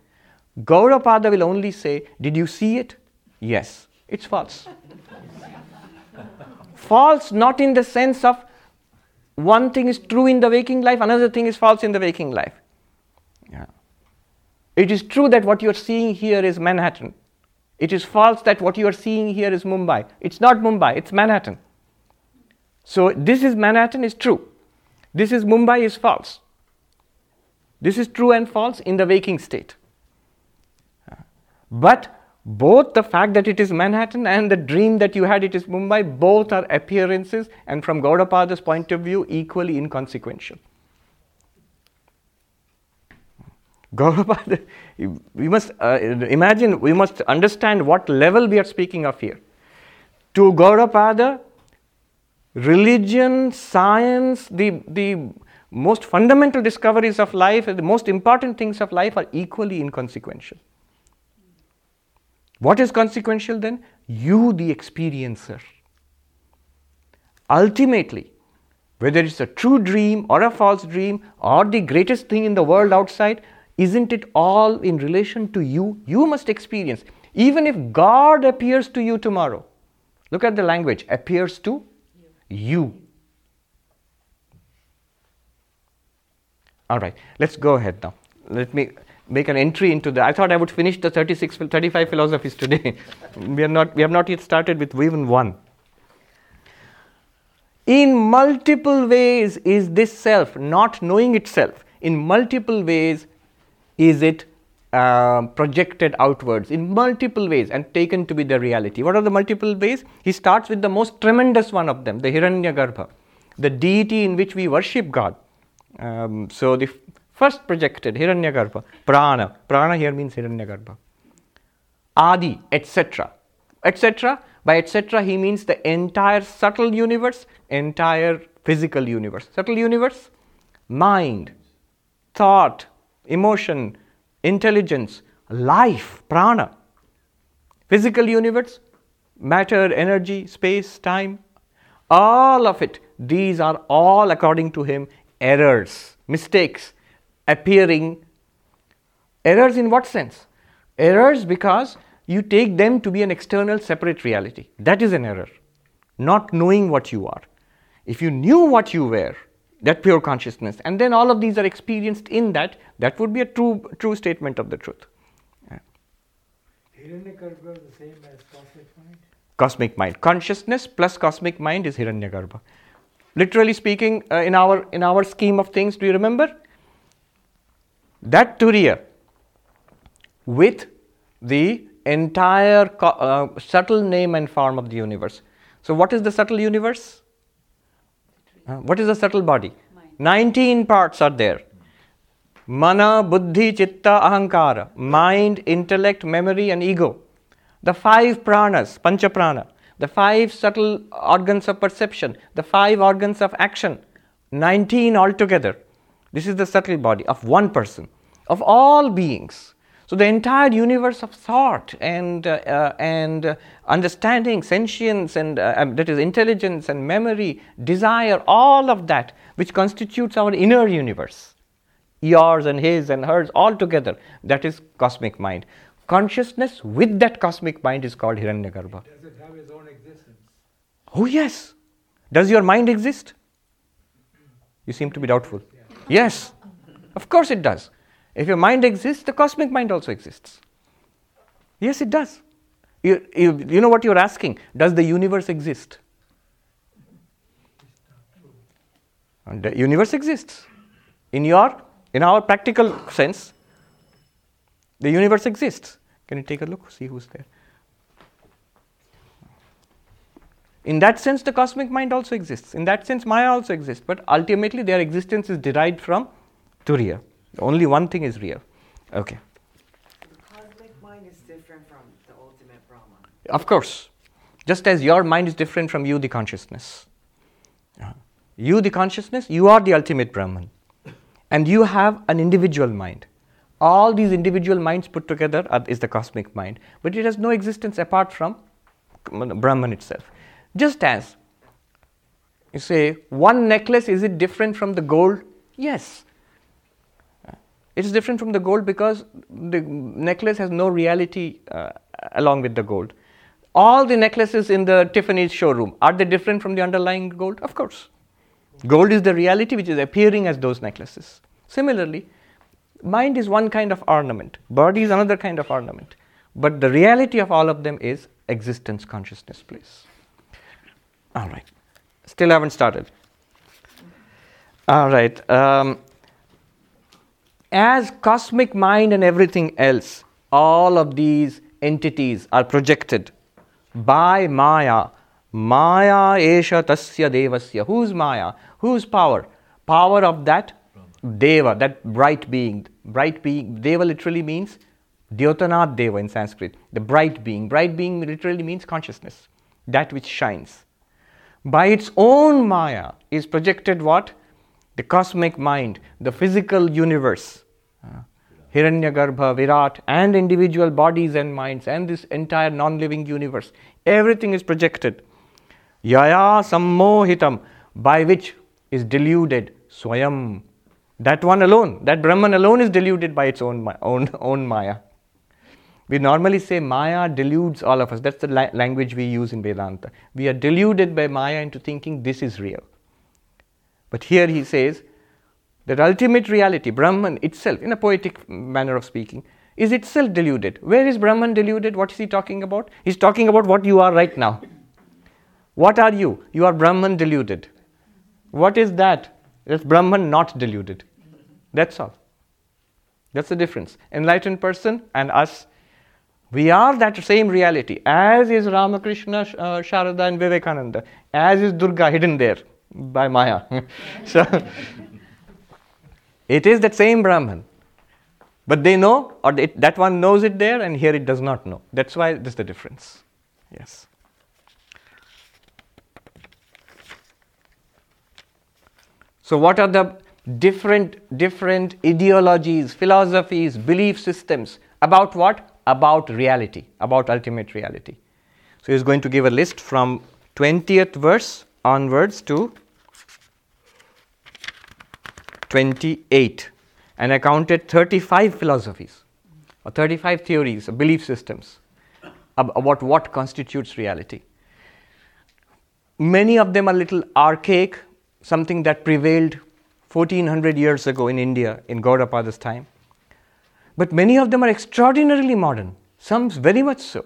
Gaudapada will only say, Did you see it? Yes. It's false. false not in the sense of one thing is true in the waking life, another thing is false in the waking life. Yeah. It is true that what you are seeing here is Manhattan. It is false that what you are seeing here is Mumbai. It's not Mumbai, it's Manhattan. So this is Manhattan is true. This is Mumbai is false. This is true and false in the waking state. But both the fact that it is Manhattan and the dream that you had it is Mumbai, both are appearances and from Gaudapada's point of view, equally inconsequential. Gaudapada, we must uh, imagine, we must understand what level we are speaking of here. To Gaudapada, religion, science, the, the most fundamental discoveries of life, the most important things of life are equally inconsequential. What is consequential then? You, the experiencer. Ultimately, whether it's a true dream or a false dream or the greatest thing in the world outside, isn't it all in relation to you? You must experience. Even if God appears to you tomorrow, look at the language appears to you. All right, let's go ahead now. Let me make an entry into the. I thought I would finish the 36, 35 philosophies today. we, are not, we have not yet started with even one. In multiple ways is this self, not knowing itself, in multiple ways is it uh, projected outwards in multiple ways and taken to be the reality. What are the multiple ways? He starts with the most tremendous one of them, the Hiranyagarbha, the deity in which we worship God. Um, so the first projected Hiranyagarbha, Prana. Prana here means Hiranyagarbha. Adi, etc. etc. By etc. he means the entire subtle universe, entire physical universe. Subtle universe, mind, thought, emotion, intelligence, life, prana. Physical universe, matter, energy, space, time, all of it. These are all, according to him, errors, mistakes appearing. Errors in what sense? Errors because you take them to be an external separate reality. That is an error. Not knowing what you are. If you knew what you were, that pure consciousness, and then all of these are experienced in that, that would be a true, true statement of the truth. Hiranyagarbha is the same as cosmic mind? Cosmic mind. Consciousness plus cosmic mind is Hiranyagarbha. Literally speaking, uh, in, our, in our scheme of things, do you remember? That Turiya with the entire co- uh, subtle name and form of the universe. So, what is the subtle universe? What is the subtle body? Mind. 19 parts are there. Mana, Buddhi, Chitta, Ahankara, mind, intellect, memory, and ego. The five pranas, Pancha prana, the five subtle organs of perception, the five organs of action, 19 altogether. This is the subtle body of one person, of all beings. So the entire universe of thought and uh, uh, and uh, understanding, sentience, and uh, um, that is intelligence and memory, desire, all of that which constitutes our inner universe, yours and his and hers, all together. That is cosmic mind. Consciousness with that cosmic mind is called Hiranyagarbha. Does it have its own existence? Oh yes. Does your mind exist? You seem to be doubtful. Yes. Of course it does. If your mind exists, the cosmic mind also exists. Yes, it does. You, you, you know what you're asking? Does the universe exist? And the universe exists. In your in our practical sense, the universe exists. Can you take a look? See who's there. In that sense, the cosmic mind also exists. In that sense, Maya also exists. But ultimately, their existence is derived from Turiya. Only one thing is real. Okay. The cosmic mind is different from the ultimate Brahman. Of course. Just as your mind is different from you, the consciousness. Uh, You, the consciousness, you are the ultimate Brahman. And you have an individual mind. All these individual minds put together are, is the cosmic mind. But it has no existence apart from Brahman itself. Just as you say, one necklace, is it different from the gold? Yes. It is different from the gold because the necklace has no reality uh, along with the gold. All the necklaces in the Tiffany's showroom are they different from the underlying gold? Of course. Gold is the reality which is appearing as those necklaces. Similarly, mind is one kind of ornament, body is another kind of ornament. But the reality of all of them is existence, consciousness, place. All right. Still haven't started. All right. Um, as cosmic mind and everything else, all of these entities are projected by Maya. Maya esha tasya devasya. Whose Maya? Whose power? Power of that Deva, that bright being, bright being. Deva literally means Dyotanath Deva in Sanskrit, the bright being. Bright being literally means consciousness, that which shines. By its own Maya is projected what? The cosmic mind, the physical universe. Uh, Hiranyagarbha, Virat, and individual bodies and minds, and this entire non living universe. Everything is projected. Yaya sammohitam, by which is deluded Swayam. That one alone, that Brahman alone is deluded by its own, own, own Maya. We normally say Maya deludes all of us. That's the la- language we use in Vedanta. We are deluded by Maya into thinking this is real. But here he says that ultimate reality, Brahman itself, in a poetic manner of speaking, is itself deluded. Where is Brahman deluded? What is he talking about? He's talking about what you are right now. What are you? You are Brahman deluded. What is that? That's Brahman not deluded. That's all. That's the difference. Enlightened person and us, we are that same reality, as is Ramakrishna, uh, Sharada, and Vivekananda, as is Durga hidden there by Maya. so, it is that same Brahman. But they know, or that one knows it there, and here it does not know. That's why there's the difference. Yes. So, what are the different different ideologies, philosophies, belief systems about what? About reality, about ultimate reality. So, he's going to give a list from 20th verse onwards to 28. And I counted 35 philosophies or 35 theories, or belief systems about what constitutes reality. Many of them are little archaic, something that prevailed 1400 years ago in India in Gaudapada's time. But many of them are extraordinarily modern, some very much so.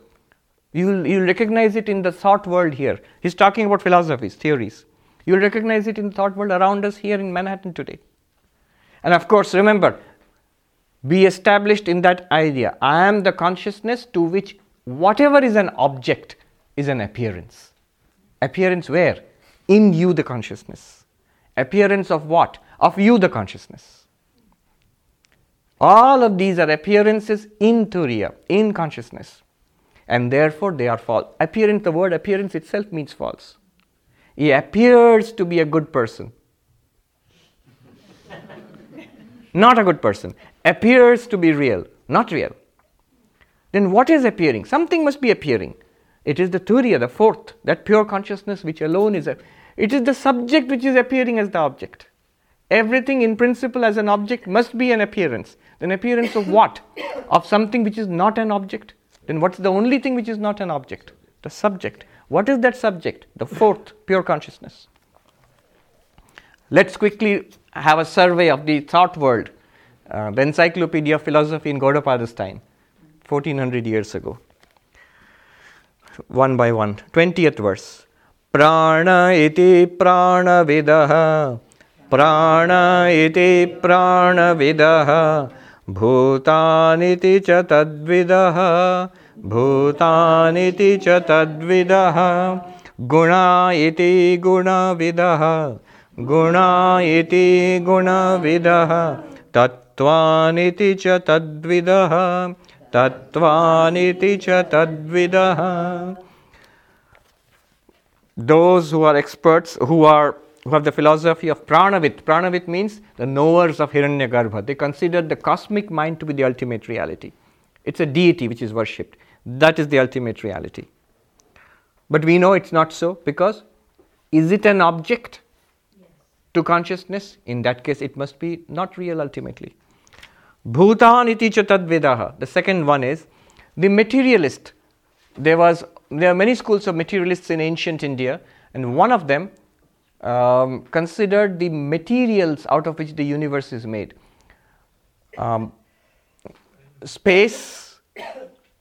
You'll, you'll recognize it in the thought world here. He's talking about philosophies, theories. You'll recognize it in the thought world around us here in Manhattan today. And of course, remember, be established in that idea. I am the consciousness to which whatever is an object is an appearance. Appearance where? In you, the consciousness. Appearance of what? Of you, the consciousness. All of these are appearances in Turiya, in consciousness. And therefore they are false. Appearance, the word appearance itself means false. He appears to be a good person. not a good person. Appears to be real, not real. Then what is appearing? Something must be appearing. It is the Turiya, the fourth, that pure consciousness which alone is a. It is the subject which is appearing as the object. Everything in principle as an object must be an appearance. An appearance of what? Of something which is not an object. Then what's the only thing which is not an object? The subject. What is that subject? The fourth, pure consciousness. Let's quickly have a survey of the thought world. Uh, the Encyclopedia of Philosophy in Gaudapada's time, 1400 years ago. One by one. 20th verse. Prana iti prana vidah. Prana iti prana vidah. भूतानिति च तद्विदः भूतानिति च तद्विदः गुणा इति गुणविदः गुणा इति गुणविदः तत्त्वानिति च तद्विदः तत्त्वानिति च तद्विदः। Those who are experts, who are who have the philosophy of Pranavit. Pranavit means the knowers of Hiranyagarbha. They consider the cosmic mind to be the ultimate reality. It's a deity which is worshipped. That is the ultimate reality. But we know it's not so because is it an object to consciousness? In that case, it must be not real ultimately. Bhutan iti tadvedaha. The second one is the materialist. There was there are many schools of materialists in ancient India, and one of them um, considered the materials out of which the universe is made. Um, space,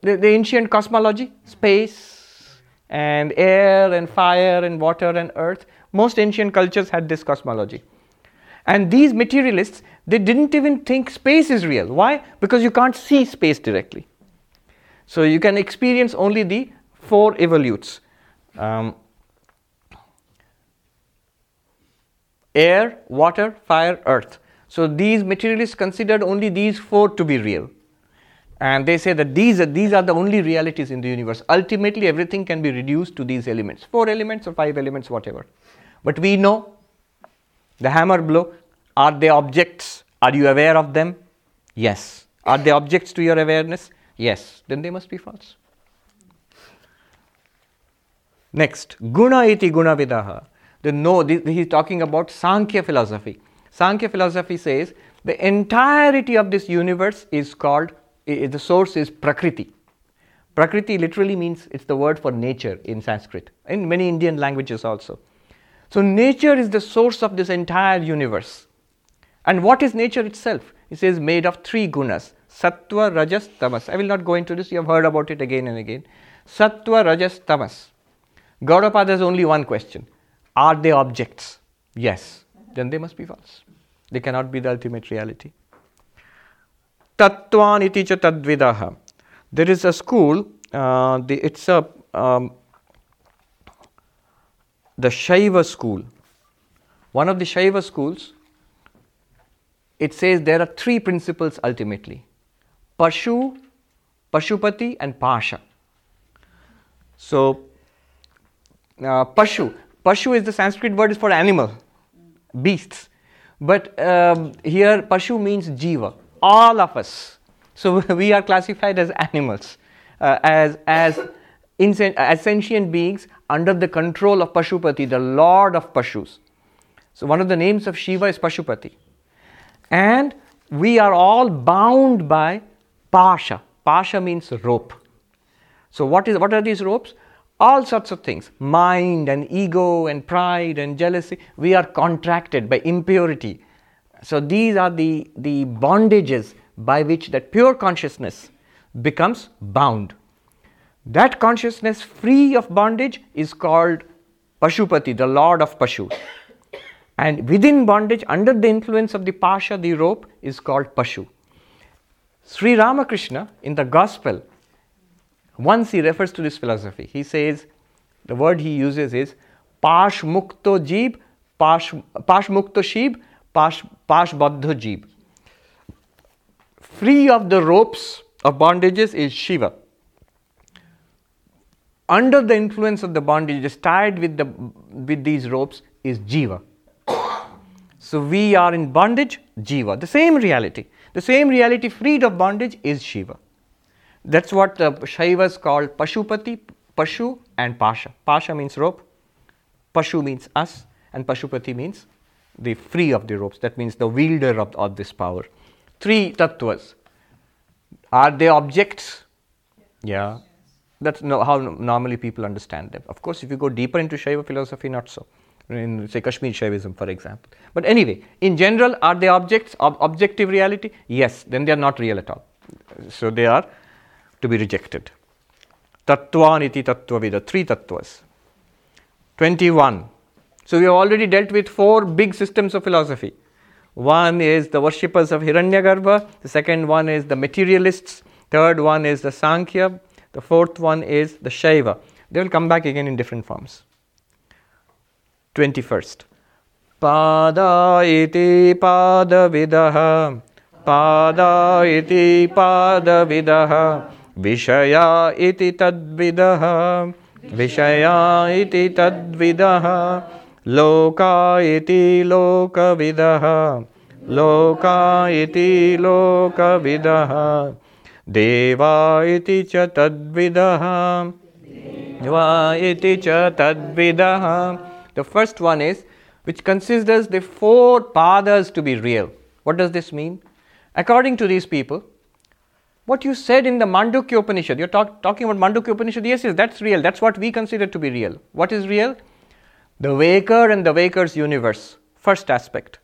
the, the ancient cosmology, space, and air, and fire, and water, and earth. Most ancient cultures had this cosmology. And these materialists, they didn't even think space is real. Why? Because you can't see space directly. So you can experience only the four evolutes. Um, air, water, fire, earth. So these materialists considered only these four to be real. And they say that these are, these are the only realities in the universe. Ultimately, everything can be reduced to these elements four elements or five elements, whatever. But we know the hammer blow are they objects? Are you aware of them? Yes. Are they objects to your awareness? Yes. Then they must be false. Next, guna iti guna vidaha. The no, he is talking about Sankhya philosophy. Sankhya philosophy says the entirety of this universe is called, the source is Prakriti. Prakriti literally means it's the word for nature in Sanskrit, in many Indian languages also. So, nature is the source of this entire universe. And what is nature itself? It says made of three gunas sattva, rajas, tamas. I will not go into this, you have heard about it again and again. Sattva, rajas, tamas. Gaudapada has only one question Are they objects? Yes. Then they must be false. They cannot be the ultimate reality. Tattvan iti cha tadvidaha. There is a school, uh, the, it's a um, the Shaiva school. One of the Shaiva schools, it says there are three principles ultimately Pashu, Pashupati, and Pasha. So, uh, Pashu, Pashu is the Sanskrit word is for animal, beasts. But um, here Pashu means Jiva, all of us. So we are classified as animals, uh, as, as, insen- as sentient beings under the control of Pashupati, the lord of Pashus. So one of the names of Shiva is Pashupati. And we are all bound by Pasha. Pasha means rope. So what is what are these ropes? All sorts of things. Mind and ego and pride and jealousy. We are contracted by impurity. So these are the, the bondages by which that pure consciousness becomes bound. That consciousness free of bondage is called Pashupati, the Lord of Pashu. And within bondage, under the influence of the Pasha, the rope, is called Pashu. Sri Ramakrishna in the Gospel, once he refers to this philosophy, he says, the word he uses is Pash Mukto Jeeb, Pash, pash Mukto Sheeb, Pash, Jeeb. Free of the ropes of bondages is Shiva. Under the influence of the bondages, tied with, the, with these ropes, is Jiva. So we are in bondage, Jiva. The same reality. The same reality freed of bondage is Shiva. That's what uh, the Shaivas call Pashupati, Pashu, and Pasha. Pasha means rope, Pashu means us, and Pashupati means the free of the ropes. That means the wielder of, of this power. Three tattvas. Are they objects? Yeah. That's no, how normally people understand them. Of course, if you go deeper into Shaiva philosophy, not so. In, say, Kashmir Shaivism, for example. But anyway, in general, are they objects, ob- objective reality? Yes, then they are not real at all. So they are to be rejected. Tattvan iti tattvavida, three tattvas. 21. So we have already dealt with four big systems of philosophy. One is the worshippers of Hiranyagarbha, the second one is the materialists, third one is the Sankhya, the fourth one is the Shaiva. They will come back again in different forms. 21st. Pada iti pada vidaha, pada iti pada vishaya iti tadvidaha, vishaya iti tadvidaha, loka iti lokavidaha, loka iti lokavidaha, deva iti cha tadvidaha, deva iti cha tadvidaha. The first one is which considers the four padas to be real. What does this mean? According to these people, what you said in the Mandukya Upanishad, you're talk, talking about Mandukya Upanishad, yes, yes, that's real. That's what we consider to be real. What is real? The waker and the waker's universe, first aspect.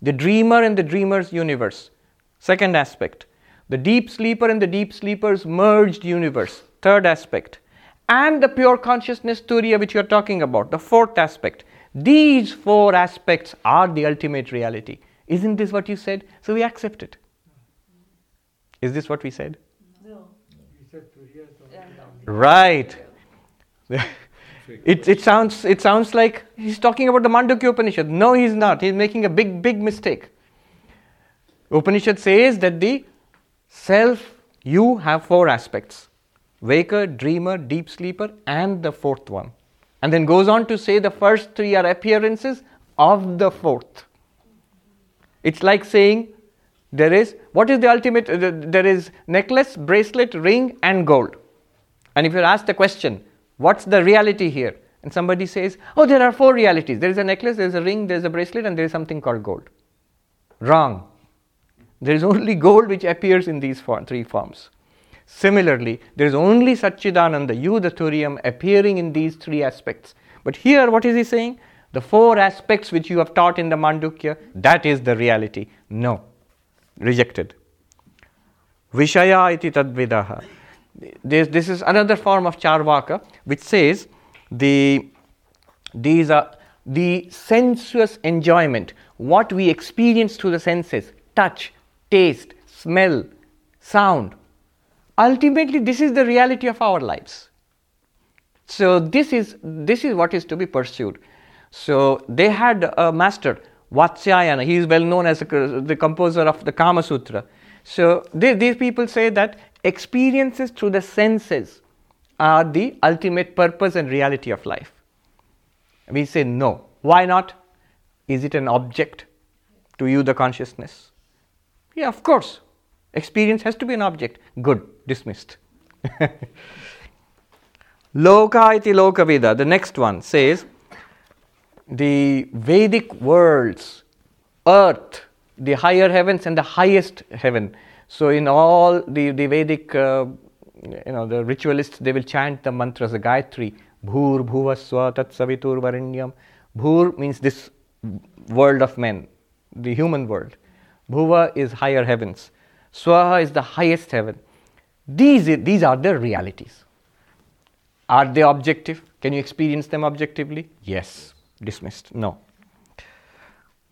The dreamer and the dreamer's universe, second aspect. The deep sleeper and the deep sleeper's merged universe, third aspect. And the pure consciousness Turiya, which you're talking about, the fourth aspect. These four aspects are the ultimate reality. Isn't this what you said? So we accept it. Is this what we said? No. You said Turiya, so- Right. it, it, sounds, it sounds like he's talking about the Mandukya Upanishad. No, he's not. He's making a big, big mistake. Upanishad says that the self, you have four aspects waker, dreamer, deep sleeper, and the fourth one. And then goes on to say the first three are appearances of the fourth. It's like saying there is what is the ultimate? Uh, there is necklace, bracelet, ring, and gold. And if you're asked the question, what's the reality here? And somebody says, oh, there are four realities. There is a necklace, there is a ring, there is a bracelet, and there is something called gold. Wrong. There is only gold which appears in these four, three forms. Similarly, there is only Satchidananda, you, the Turiam, appearing in these three aspects. But here, what is he saying? The four aspects which you have taught in the Mandukya, that is the reality. No, rejected. Vishaya iti tadvidaha. This, this is another form of Charvaka which says the, these are the sensuous enjoyment, what we experience through the senses, touch, taste, smell, sound. Ultimately, this is the reality of our lives. So this is this is what is to be pursued. So they had a master, Vatsyayana. He is well known as the composer of the Kama Sutra. So they, these people say that experiences through the senses are the ultimate purpose and reality of life. We say no. Why not? Is it an object to you, the consciousness? Yeah, of course. Experience has to be an object. Good, dismissed. Loka iti lokavida, the next one says the Vedic worlds, earth, the higher heavens, and the highest heaven. So, in all the, the Vedic, uh, you know, the ritualists, they will chant the mantras, the Gayatri, Bhur Bhuvaswa Tat Savitur Varenyam. Bhur means this world of men, the human world. Bhuva is higher heavens. Swaha is the highest heaven. These, these are the realities. Are they objective? Can you experience them objectively? Yes dismissed. No.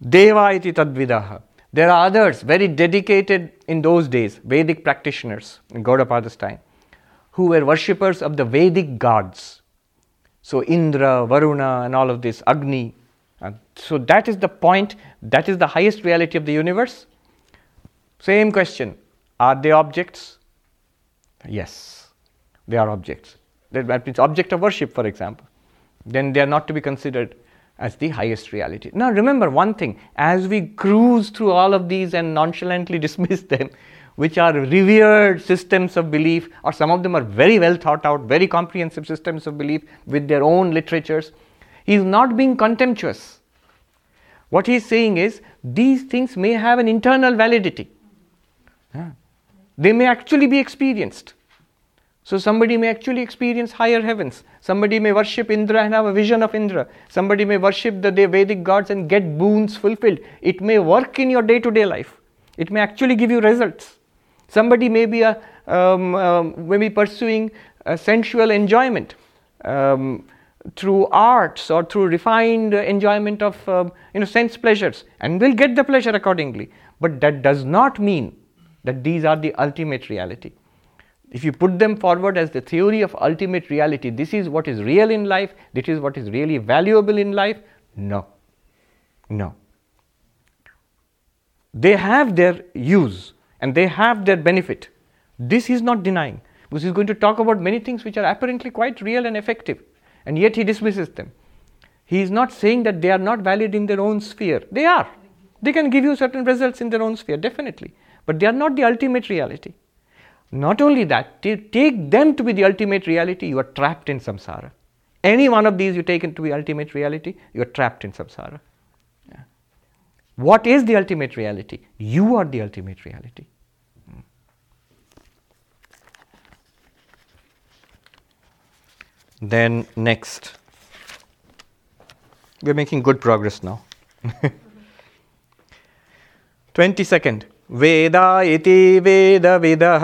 Deva iti tadvidaha. There are others very dedicated in those days, Vedic practitioners in Gaudapada's time, who were worshippers of the Vedic gods. So Indra, Varuna, and all of this, Agni. And so that is the point, that is the highest reality of the universe. Same question Are they objects? Yes, they are objects. That means object of worship, for example. Then they are not to be considered as the highest reality. Now, remember one thing as we cruise through all of these and nonchalantly dismiss them, which are revered systems of belief, or some of them are very well thought out, very comprehensive systems of belief with their own literatures, he is not being contemptuous. What he is saying is these things may have an internal validity. They may actually be experienced. So somebody may actually experience higher heavens. Somebody may worship Indra and have a vision of Indra. Somebody may worship the Vedic gods and get boons fulfilled. It may work in your day to day life. It may actually give you results. Somebody may be, a, um, um, may be pursuing sensual enjoyment um, through arts or through refined enjoyment of um, you know, sense pleasures and will get the pleasure accordingly. But that does not mean that these are the ultimate reality if you put them forward as the theory of ultimate reality, this is what is real in life, this is what is really valuable in life, no. No. They have their use and they have their benefit. This is not denying because he is going to talk about many things which are apparently quite real and effective, and yet he dismisses them. He is not saying that they are not valid in their own sphere. They are. They can give you certain results in their own sphere, definitely. But they are not the ultimate reality. Not only that, to take them to be the ultimate reality, you are trapped in samsara. Any one of these you take into the ultimate reality, you are trapped in samsara. Yeah. What is the ultimate reality? You are the ultimate reality. Hmm. Then, next, we are making good progress now. 22nd. वेदा इति वेदविदः।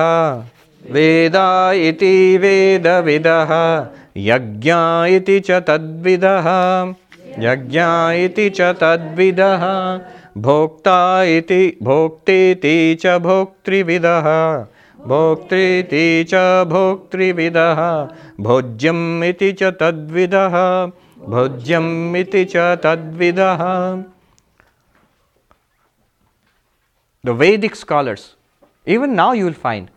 वेदा इति वेदविदः। यज्ञा इति च तद्विदः। यज्ञा इति च तद्विदः। भोक्ता इति भोक्तेति च भोक्तृविदः। भोक्तृति च भोक्तृविदः। भोज्यम् इति च तद्विदः। भोज्यम् इति च तद्विदः the Vedic scholars, even now you will find,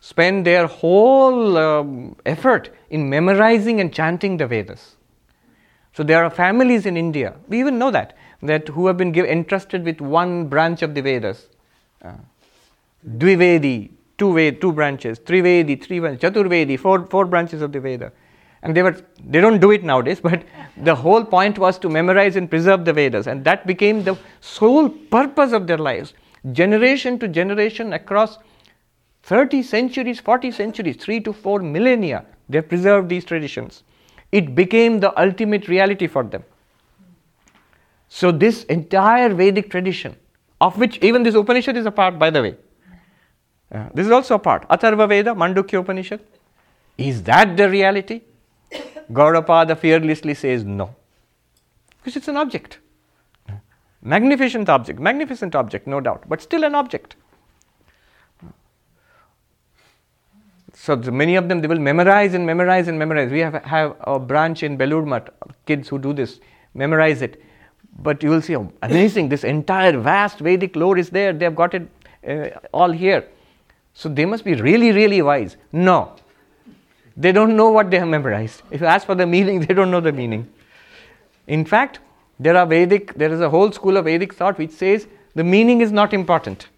spend their whole um, effort in memorizing and chanting the Vedas. So there are families in India, we even know that, that who have been give, entrusted with one branch of the Vedas. Uh, Dvivedi, two, two branches, Trivedi, three branches, Chaturvedi, four, four branches of the Veda. And they were they don't do it nowadays, but the whole point was to memorize and preserve the Vedas, and that became the sole purpose of their lives. Generation to generation across 30 centuries, 40 centuries, 3 to 4 millennia, they have preserved these traditions. It became the ultimate reality for them. So, this entire Vedic tradition, of which even this Upanishad is a part, by the way, uh, this is also a part. Atharva Veda, Mandukya Upanishad. Is that the reality? Gaudapada fearlessly says no. Because it's an object. Magnificent object, magnificent object, no doubt, but still an object. So many of them they will memorize and memorize and memorize. We have, have a branch in Belur Math, kids who do this, memorize it. But you will see, oh, amazing, this entire vast Vedic lore is there. They have got it uh, all here. So they must be really, really wise. No, they don't know what they have memorized. If you ask for the meaning, they don't know the meaning. In fact, there are Vedic, there is a whole school of Vedic thought which says the meaning is not important.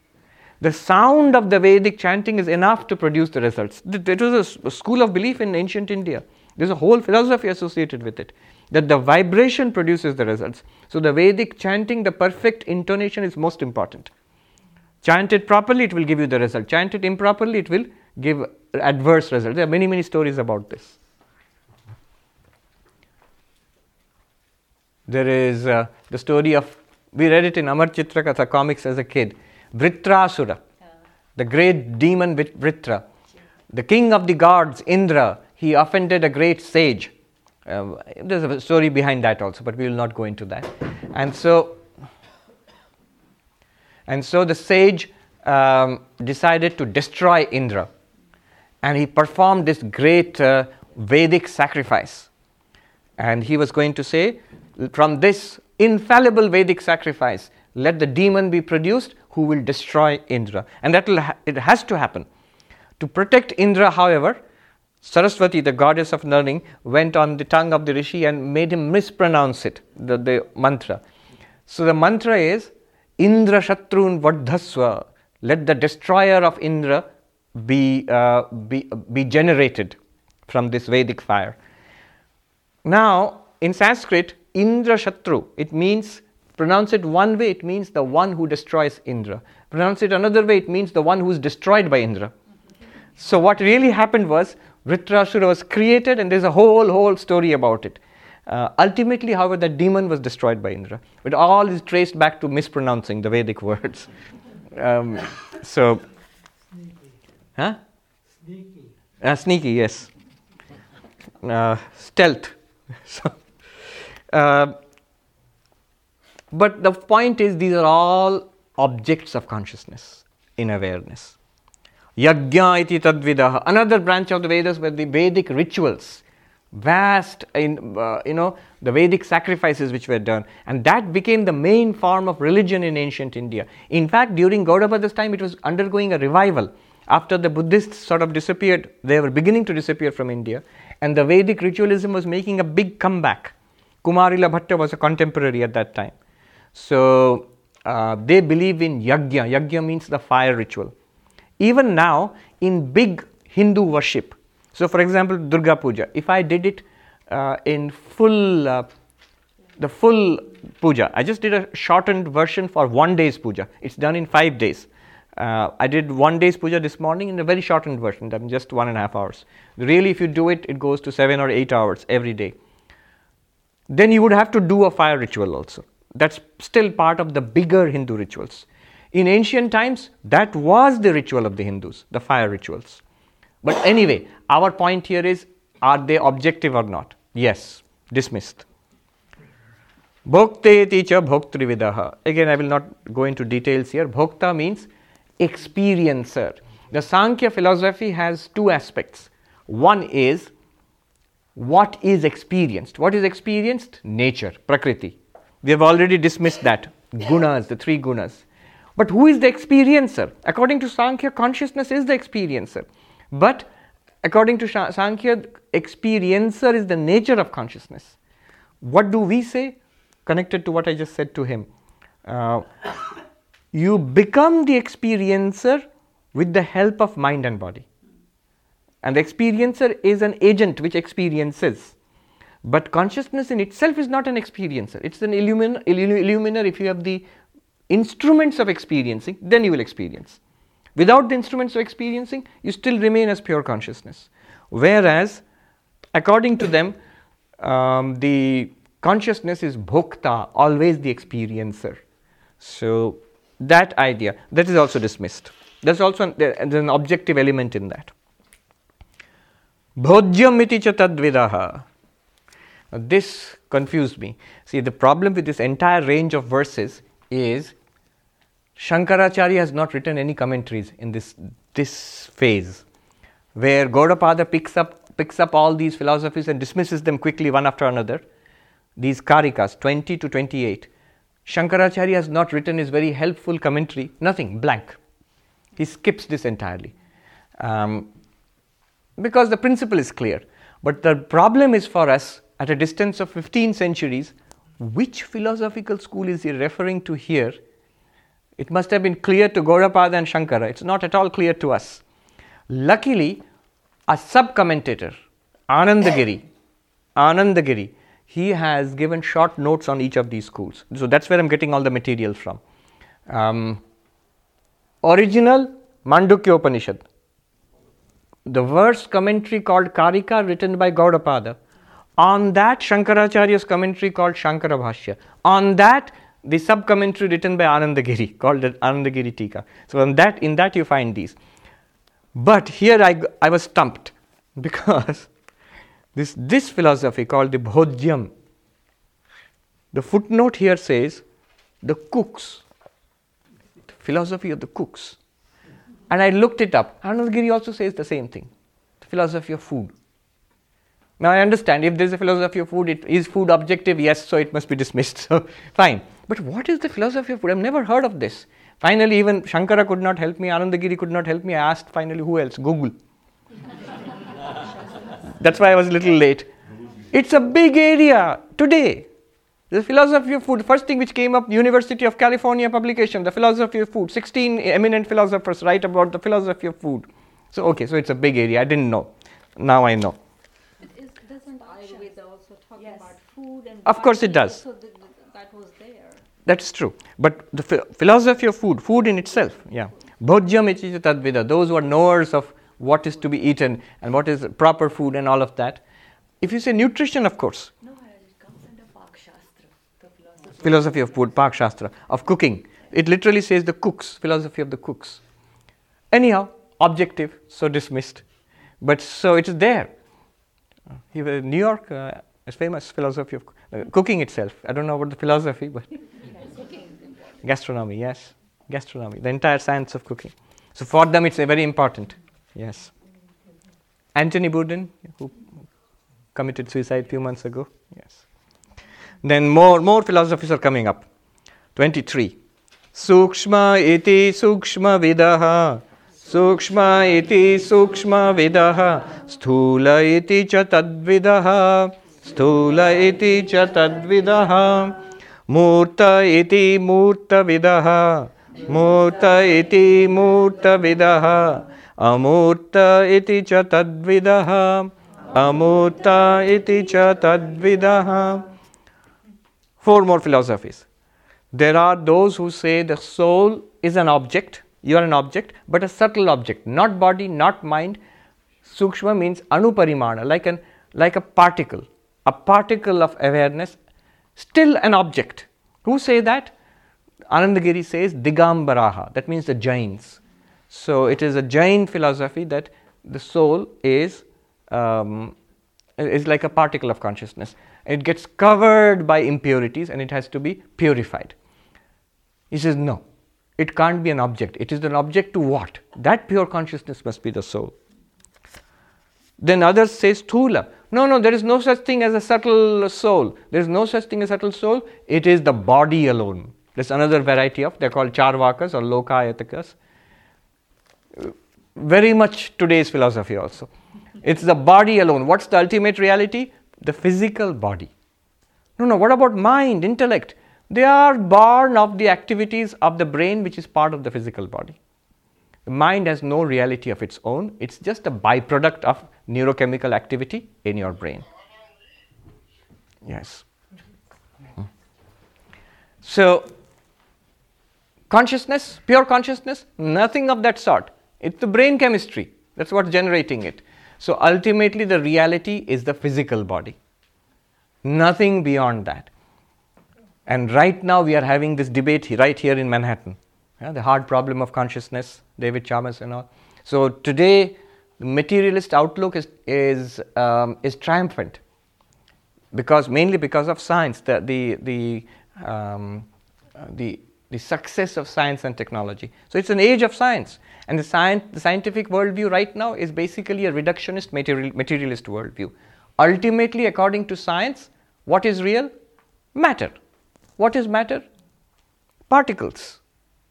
The sound of the Vedic chanting is enough to produce the results. It was a school of belief in ancient India. There's a whole philosophy associated with it that the vibration produces the results. So, the Vedic chanting, the perfect intonation is most important. Chant it properly, it will give you the result. Chant it improperly, it will give adverse results. There are many, many stories about this. There is uh, the story of, we read it in Amar Chitra Katha comics as a kid Vritrasura, the great demon Vritra, the king of the gods, Indra, he offended a great sage. Uh, there's a story behind that also, but we will not go into that. And so, and so the sage um, decided to destroy Indra, and he performed this great uh, Vedic sacrifice. And he was going to say, from this infallible Vedic sacrifice, let the demon be produced who will destroy Indra. And that ha- it has to happen. To protect Indra, however, Saraswati, the goddess of learning, went on the tongue of the rishi and made him mispronounce it, the, the mantra. So the mantra is Indra Shatrun Vardhaswa. Let the destroyer of Indra be, uh, be, be generated from this Vedic fire. Now, in Sanskrit, Indra Shatru, it means Pronounce it one way, it means the one who destroys Indra. Pronounce it another way, it means the one who is destroyed by Indra. So, what really happened was Vritrasura was created, and there's a whole, whole story about it. Uh, ultimately, however, that demon was destroyed by Indra. But all is traced back to mispronouncing the Vedic words. Um, so, huh? Sneaky. Uh, sneaky, yes. Uh, stealth. so, uh, but the point is, these are all objects of consciousness in awareness. Yajna iti tadvidah, another branch of the Vedas were the Vedic rituals, vast, in, uh, you know, the Vedic sacrifices which were done, and that became the main form of religion in ancient India. In fact, during Gaudapada's time, it was undergoing a revival. After the Buddhists sort of disappeared, they were beginning to disappear from India, and the Vedic ritualism was making a big comeback. Kumarila Bhatta was a contemporary at that time. So uh, they believe in yajna. Yajna means the fire ritual. Even now, in big Hindu worship, so for example, Durga Puja, if I did it uh, in full, uh, the full puja, I just did a shortened version for one day's puja. It's done in five days. Uh, I did one day's puja this morning in a very shortened version, just one and a half hours. Really, if you do it, it goes to seven or eight hours every day. Then you would have to do a fire ritual also that's still part of the bigger Hindu rituals. In ancient times, that was the ritual of the Hindus, the fire rituals. But anyway, our point here is are they objective or not? Yes, dismissed. Bhokteti cha bhoktrividaha. Again, I will not go into details here. Bhokta means experiencer. The Sankhya philosophy has two aspects. One is what is experienced. What is experienced? Nature, prakriti. We have already dismissed that. Gunas, the three gunas. But who is the experiencer? According to Sankhya, consciousness is the experiencer. But according to Sankhya, experiencer is the nature of consciousness. What do we say? Connected to what I just said to him. Uh, you become the experiencer with the help of mind and body. And the experiencer is an agent which experiences. But consciousness in itself is not an experiencer, it's an illumin- illuminer. If you have the instruments of experiencing, then you will experience. Without the instruments of experiencing, you still remain as pure consciousness. Whereas, according to them, um, the consciousness is bhokta, always the experiencer. So, that idea, that is also dismissed. There's also an, there's an objective element in that. Bhojyam iti cha This confused me. See, the problem with this entire range of verses is Shankaracharya has not written any commentaries in this, this phase, where Gaudapada picks up, picks up all these philosophies and dismisses them quickly one after another. These karikas, 20 to 28. Shankaracharya has not written his very helpful commentary, nothing, blank. He skips this entirely. Um, because the principle is clear. But the problem is for us at a distance of 15 centuries, which philosophical school is he referring to here? It must have been clear to Gaudapada and Shankara. It's not at all clear to us. Luckily, a sub commentator, Anandagiri, Anandagiri, he has given short notes on each of these schools. So that's where I'm getting all the material from. Um, original Mandukya Upanishad, the verse commentary called Karika written by Gaudapada. On that, Shankaracharya's commentary called Shankara Bhashya. On that, the sub commentary written by Anandagiri called the Anandagiri Tika. So, on that, in that you find these. But here I, I was stumped because this, this philosophy called the Bhojyam, the footnote here says the cooks, the philosophy of the cooks. And I looked it up. Anandagiri also says the same thing the philosophy of food. Now I understand if there is a philosophy of food, it is food objective, yes, so it must be dismissed. So fine. But what is the philosophy of food? I've never heard of this. Finally, even Shankara could not help me, Anandagiri could not help me. I asked finally who else? Google. That's why I was a little late. It's a big area today. The philosophy of food, the first thing which came up, University of California publication, the philosophy of food. 16 eminent philosophers write about the philosophy of food. So, okay, so it's a big area. I didn't know. Now I know. But is, doesn't Ayurveda also talk Yes. about food and Of course it does. So th- th- that was there. That's true. But the phi- philosophy of food, food in itself, yeah. Bhojyam ichita tadvida, those who are knowers of what is to be eaten and what is proper food and all of that. If you say nutrition, of course, No, Maharaj, it comes under Pak Shastra, the philosophy. of food, Pak Shastra, of cooking. It literally says the cooks, philosophy of the cooks. Anyhow, objective, so dismissed. But so it is there. Uh, New York uh, is famous philosophy of uh, cooking itself. I don't know about the philosophy, but gastronomy, yes, gastronomy, the entire science of cooking. So for them, it's a very important. Yes. Anthony Bourdain, who committed suicide a few months ago. Yes. Then more more philosophies are coming up. 23. Sukshma iti sukshma vidaha. Sukshma iti sukshma vidaha. Sthula iti cha tadvidaha. Sthula iti cha tadvidaha. Murta iti murta vidaha. Murta iti murta vidaha. Amurta iti cha tadvidaha. Amurta iti cha tadvidaha. Four more philosophies. There are those who say the soul is an object, you are an object, but a subtle object, not body, not mind. Sukshma means anuparimana, like, an, like a particle, a particle of awareness, still an object. Who say that? Anandagiri says Digambaraha, that means the Jains. So it is a Jain philosophy that the soul is um, is like a particle of consciousness. It gets covered by impurities and it has to be purified. He says, no, it can't be an object. It is an object to what? That pure consciousness must be the soul. Then others say sthula. No, no, there is no such thing as a subtle soul. There is no such thing as a subtle soul. It is the body alone. There's another variety of, they're called Charvakas or Lokayatikas. Very much today's philosophy also. It's the body alone. What's the ultimate reality? The physical body. No, no, what about mind, intellect? They are born of the activities of the brain, which is part of the physical body. The mind has no reality of its own, it's just a byproduct of neurochemical activity in your brain. Yes. So, consciousness, pure consciousness, nothing of that sort. It's the brain chemistry, that's what's generating it. So, ultimately, the reality is the physical body, nothing beyond that. And right now, we are having this debate right here in Manhattan yeah, the hard problem of consciousness, David Chalmers and all. So, today, the materialist outlook is, is, um, is triumphant because mainly because of science, the, the, the, um, uh, the, the success of science and technology. So, it's an age of science. And the, science, the scientific worldview right now is basically a reductionist material, materialist worldview. Ultimately, according to science, what is real? Matter. What is matter? Particles.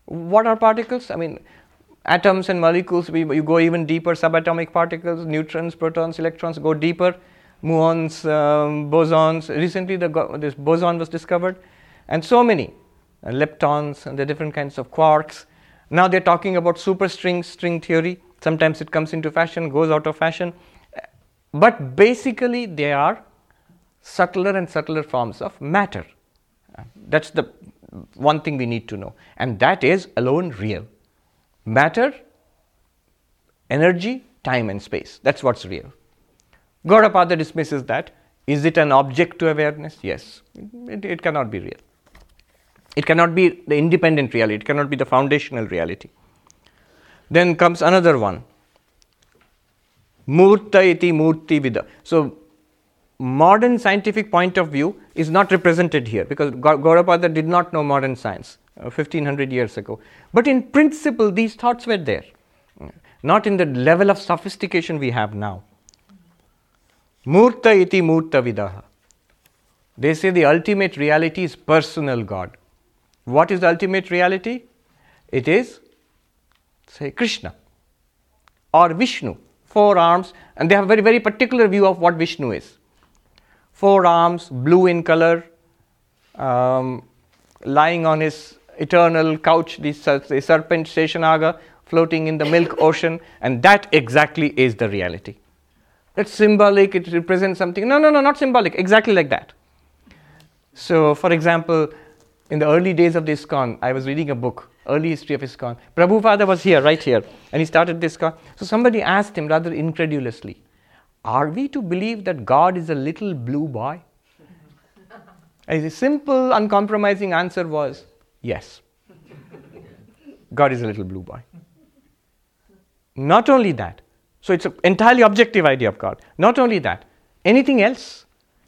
What are particles? I mean, atoms and molecules, we, you go even deeper, subatomic particles, neutrons, protons, electrons go deeper, muons, um, bosons. Recently, the, this boson was discovered, and so many uh, leptons and the different kinds of quarks. Now they're talking about superstring string theory. Sometimes it comes into fashion, goes out of fashion. But basically, they are subtler and subtler forms of matter. That's the one thing we need to know, and that is alone real. Matter, energy, time, and space. That's what's real. Gaudapada dismisses that. Is it an object to awareness? Yes. It, it cannot be real. It cannot be the independent reality, it cannot be the foundational reality. Then comes another one. Murta iti murti vida. So, modern scientific point of view is not represented here because Gaudapada did not know modern science uh, 1500 years ago. But in principle, these thoughts were there, not in the level of sophistication we have now. Murta iti murta vidaha. They say the ultimate reality is personal God. What is the ultimate reality? It is, say, Krishna or Vishnu, four arms, and they have a very, very particular view of what Vishnu is four arms, blue in color, um, lying on his eternal couch, the, the serpent Sheshanaga floating in the milk ocean, and that exactly is the reality. It's symbolic, it represents something. No, no, no, not symbolic, exactly like that. So, for example, in the early days of the ISKCON, I was reading a book, Early History of ISKCON. Prabhupada was here, right here, and he started this ISKCON. So, somebody asked him rather incredulously, are we to believe that God is a little blue boy? A simple, uncompromising answer was yes. God is a little blue boy. Not only that, so it's an entirely objective idea of God. Not only that, anything else?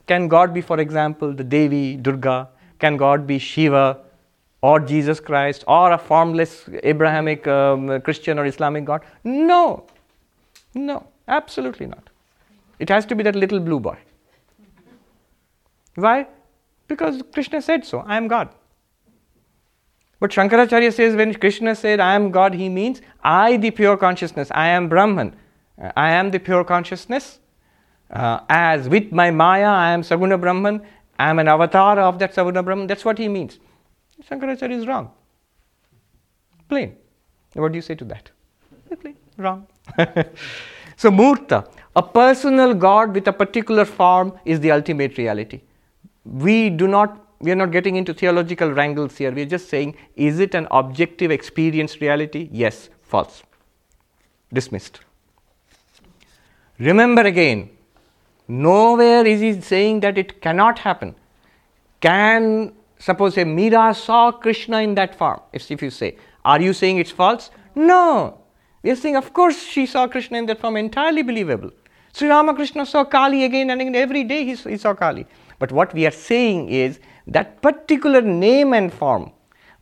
Can God be, for example, the Devi, Durga? Can God be Shiva or Jesus Christ or a formless Abrahamic um, Christian or Islamic God? No, no, absolutely not. It has to be that little blue boy. Why? Because Krishna said so. I am God. But Shankaracharya says when Krishna said, I am God, he means I, the pure consciousness, I am Brahman. I am the pure consciousness. Uh, as with my Maya, I am Saguna Brahman. I am an avatar of that Saguna Brahman. That's what he means. Shankaracharya is wrong. Plain. What do you say to that? Plain. Wrong. so, Murta, a personal God with a particular form is the ultimate reality. We do not we are not getting into theological wrangles here. We are just saying, is it an objective experienced reality? Yes, false. Dismissed. Remember again, nowhere is he saying that it cannot happen. Can, suppose, say, Meera saw Krishna in that form. If, if you say, are you saying it's false? No. We are saying, of course, she saw Krishna in that form, entirely believable. Sri Ramakrishna saw Kali again and again, every day he, he saw Kali. But what we are saying is that particular name and form,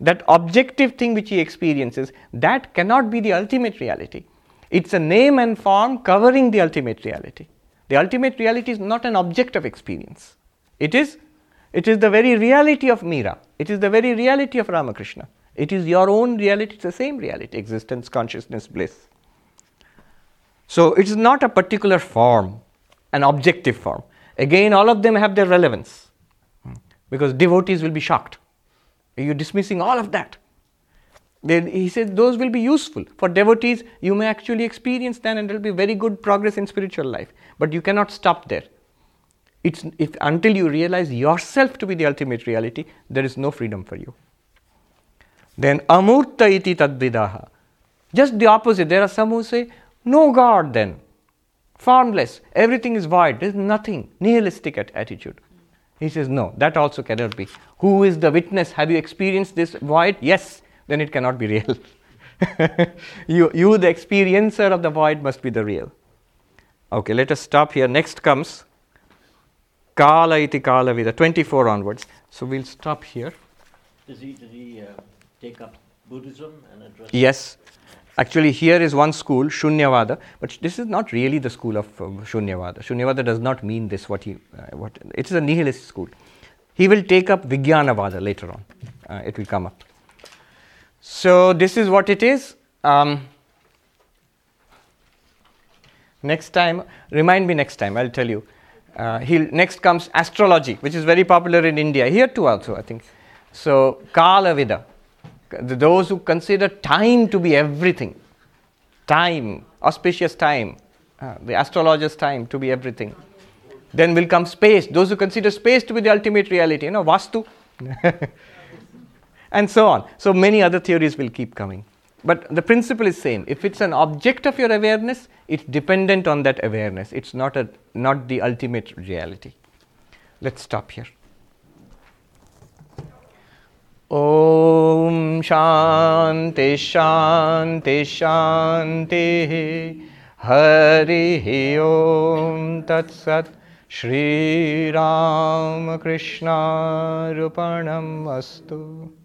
that objective thing which he experiences, that cannot be the ultimate reality. It's a name and form covering the ultimate reality. The ultimate reality is not an object of experience, it is It is the very reality of Meera. It is the very reality of Ramakrishna. It is your own reality, it's the same reality existence, consciousness, bliss. So it is not a particular form, an objective form. Again, all of them have their relevance hmm. because devotees will be shocked. You're dismissing all of that. Then he says those will be useful. For devotees, you may actually experience them and there will be very good progress in spiritual life. But you cannot stop there. It's, if, until you realize yourself to be the ultimate reality, there is no freedom for you. Then amurta iti tadvidaha. Just the opposite. There are some who say, no God then. Formless. Everything is void. There is nothing. Nihilistic at- attitude. He says, no, that also cannot be. Who is the witness? Have you experienced this void? Yes. Then it cannot be real. you, you, the experiencer of the void, must be the real. Okay, let us stop here. Next comes Kala iti Kala Vida, 24 onwards. So we'll stop here. Does he, does he uh, take up Buddhism and address? Yes. Actually, here is one school, Shunyavada, but this is not really the school of uh, Shunyavada. Shunyavada does not mean this, what he, uh, what, it is a nihilist school. He will take up Vijnanavada later on. Uh, it will come up. So, this is what it is. Um, next time, remind me next time, I'll tell you. Uh, next comes astrology, which is very popular in India, here too, also, I think. So, Kala Vida those who consider time to be everything, time, auspicious time, uh, the astrologer's time to be everything. Then will come space, those who consider space to be the ultimate reality, you know, Vastu, and so on. So many other theories will keep coming. But the principle is same. If it's an object of your awareness, it's dependent on that awareness. It's not a not the ultimate reality. Let's stop here. ॐ शान्ति शान्ति शान्तिः हरिः Ram Krishna Arpanam Astu.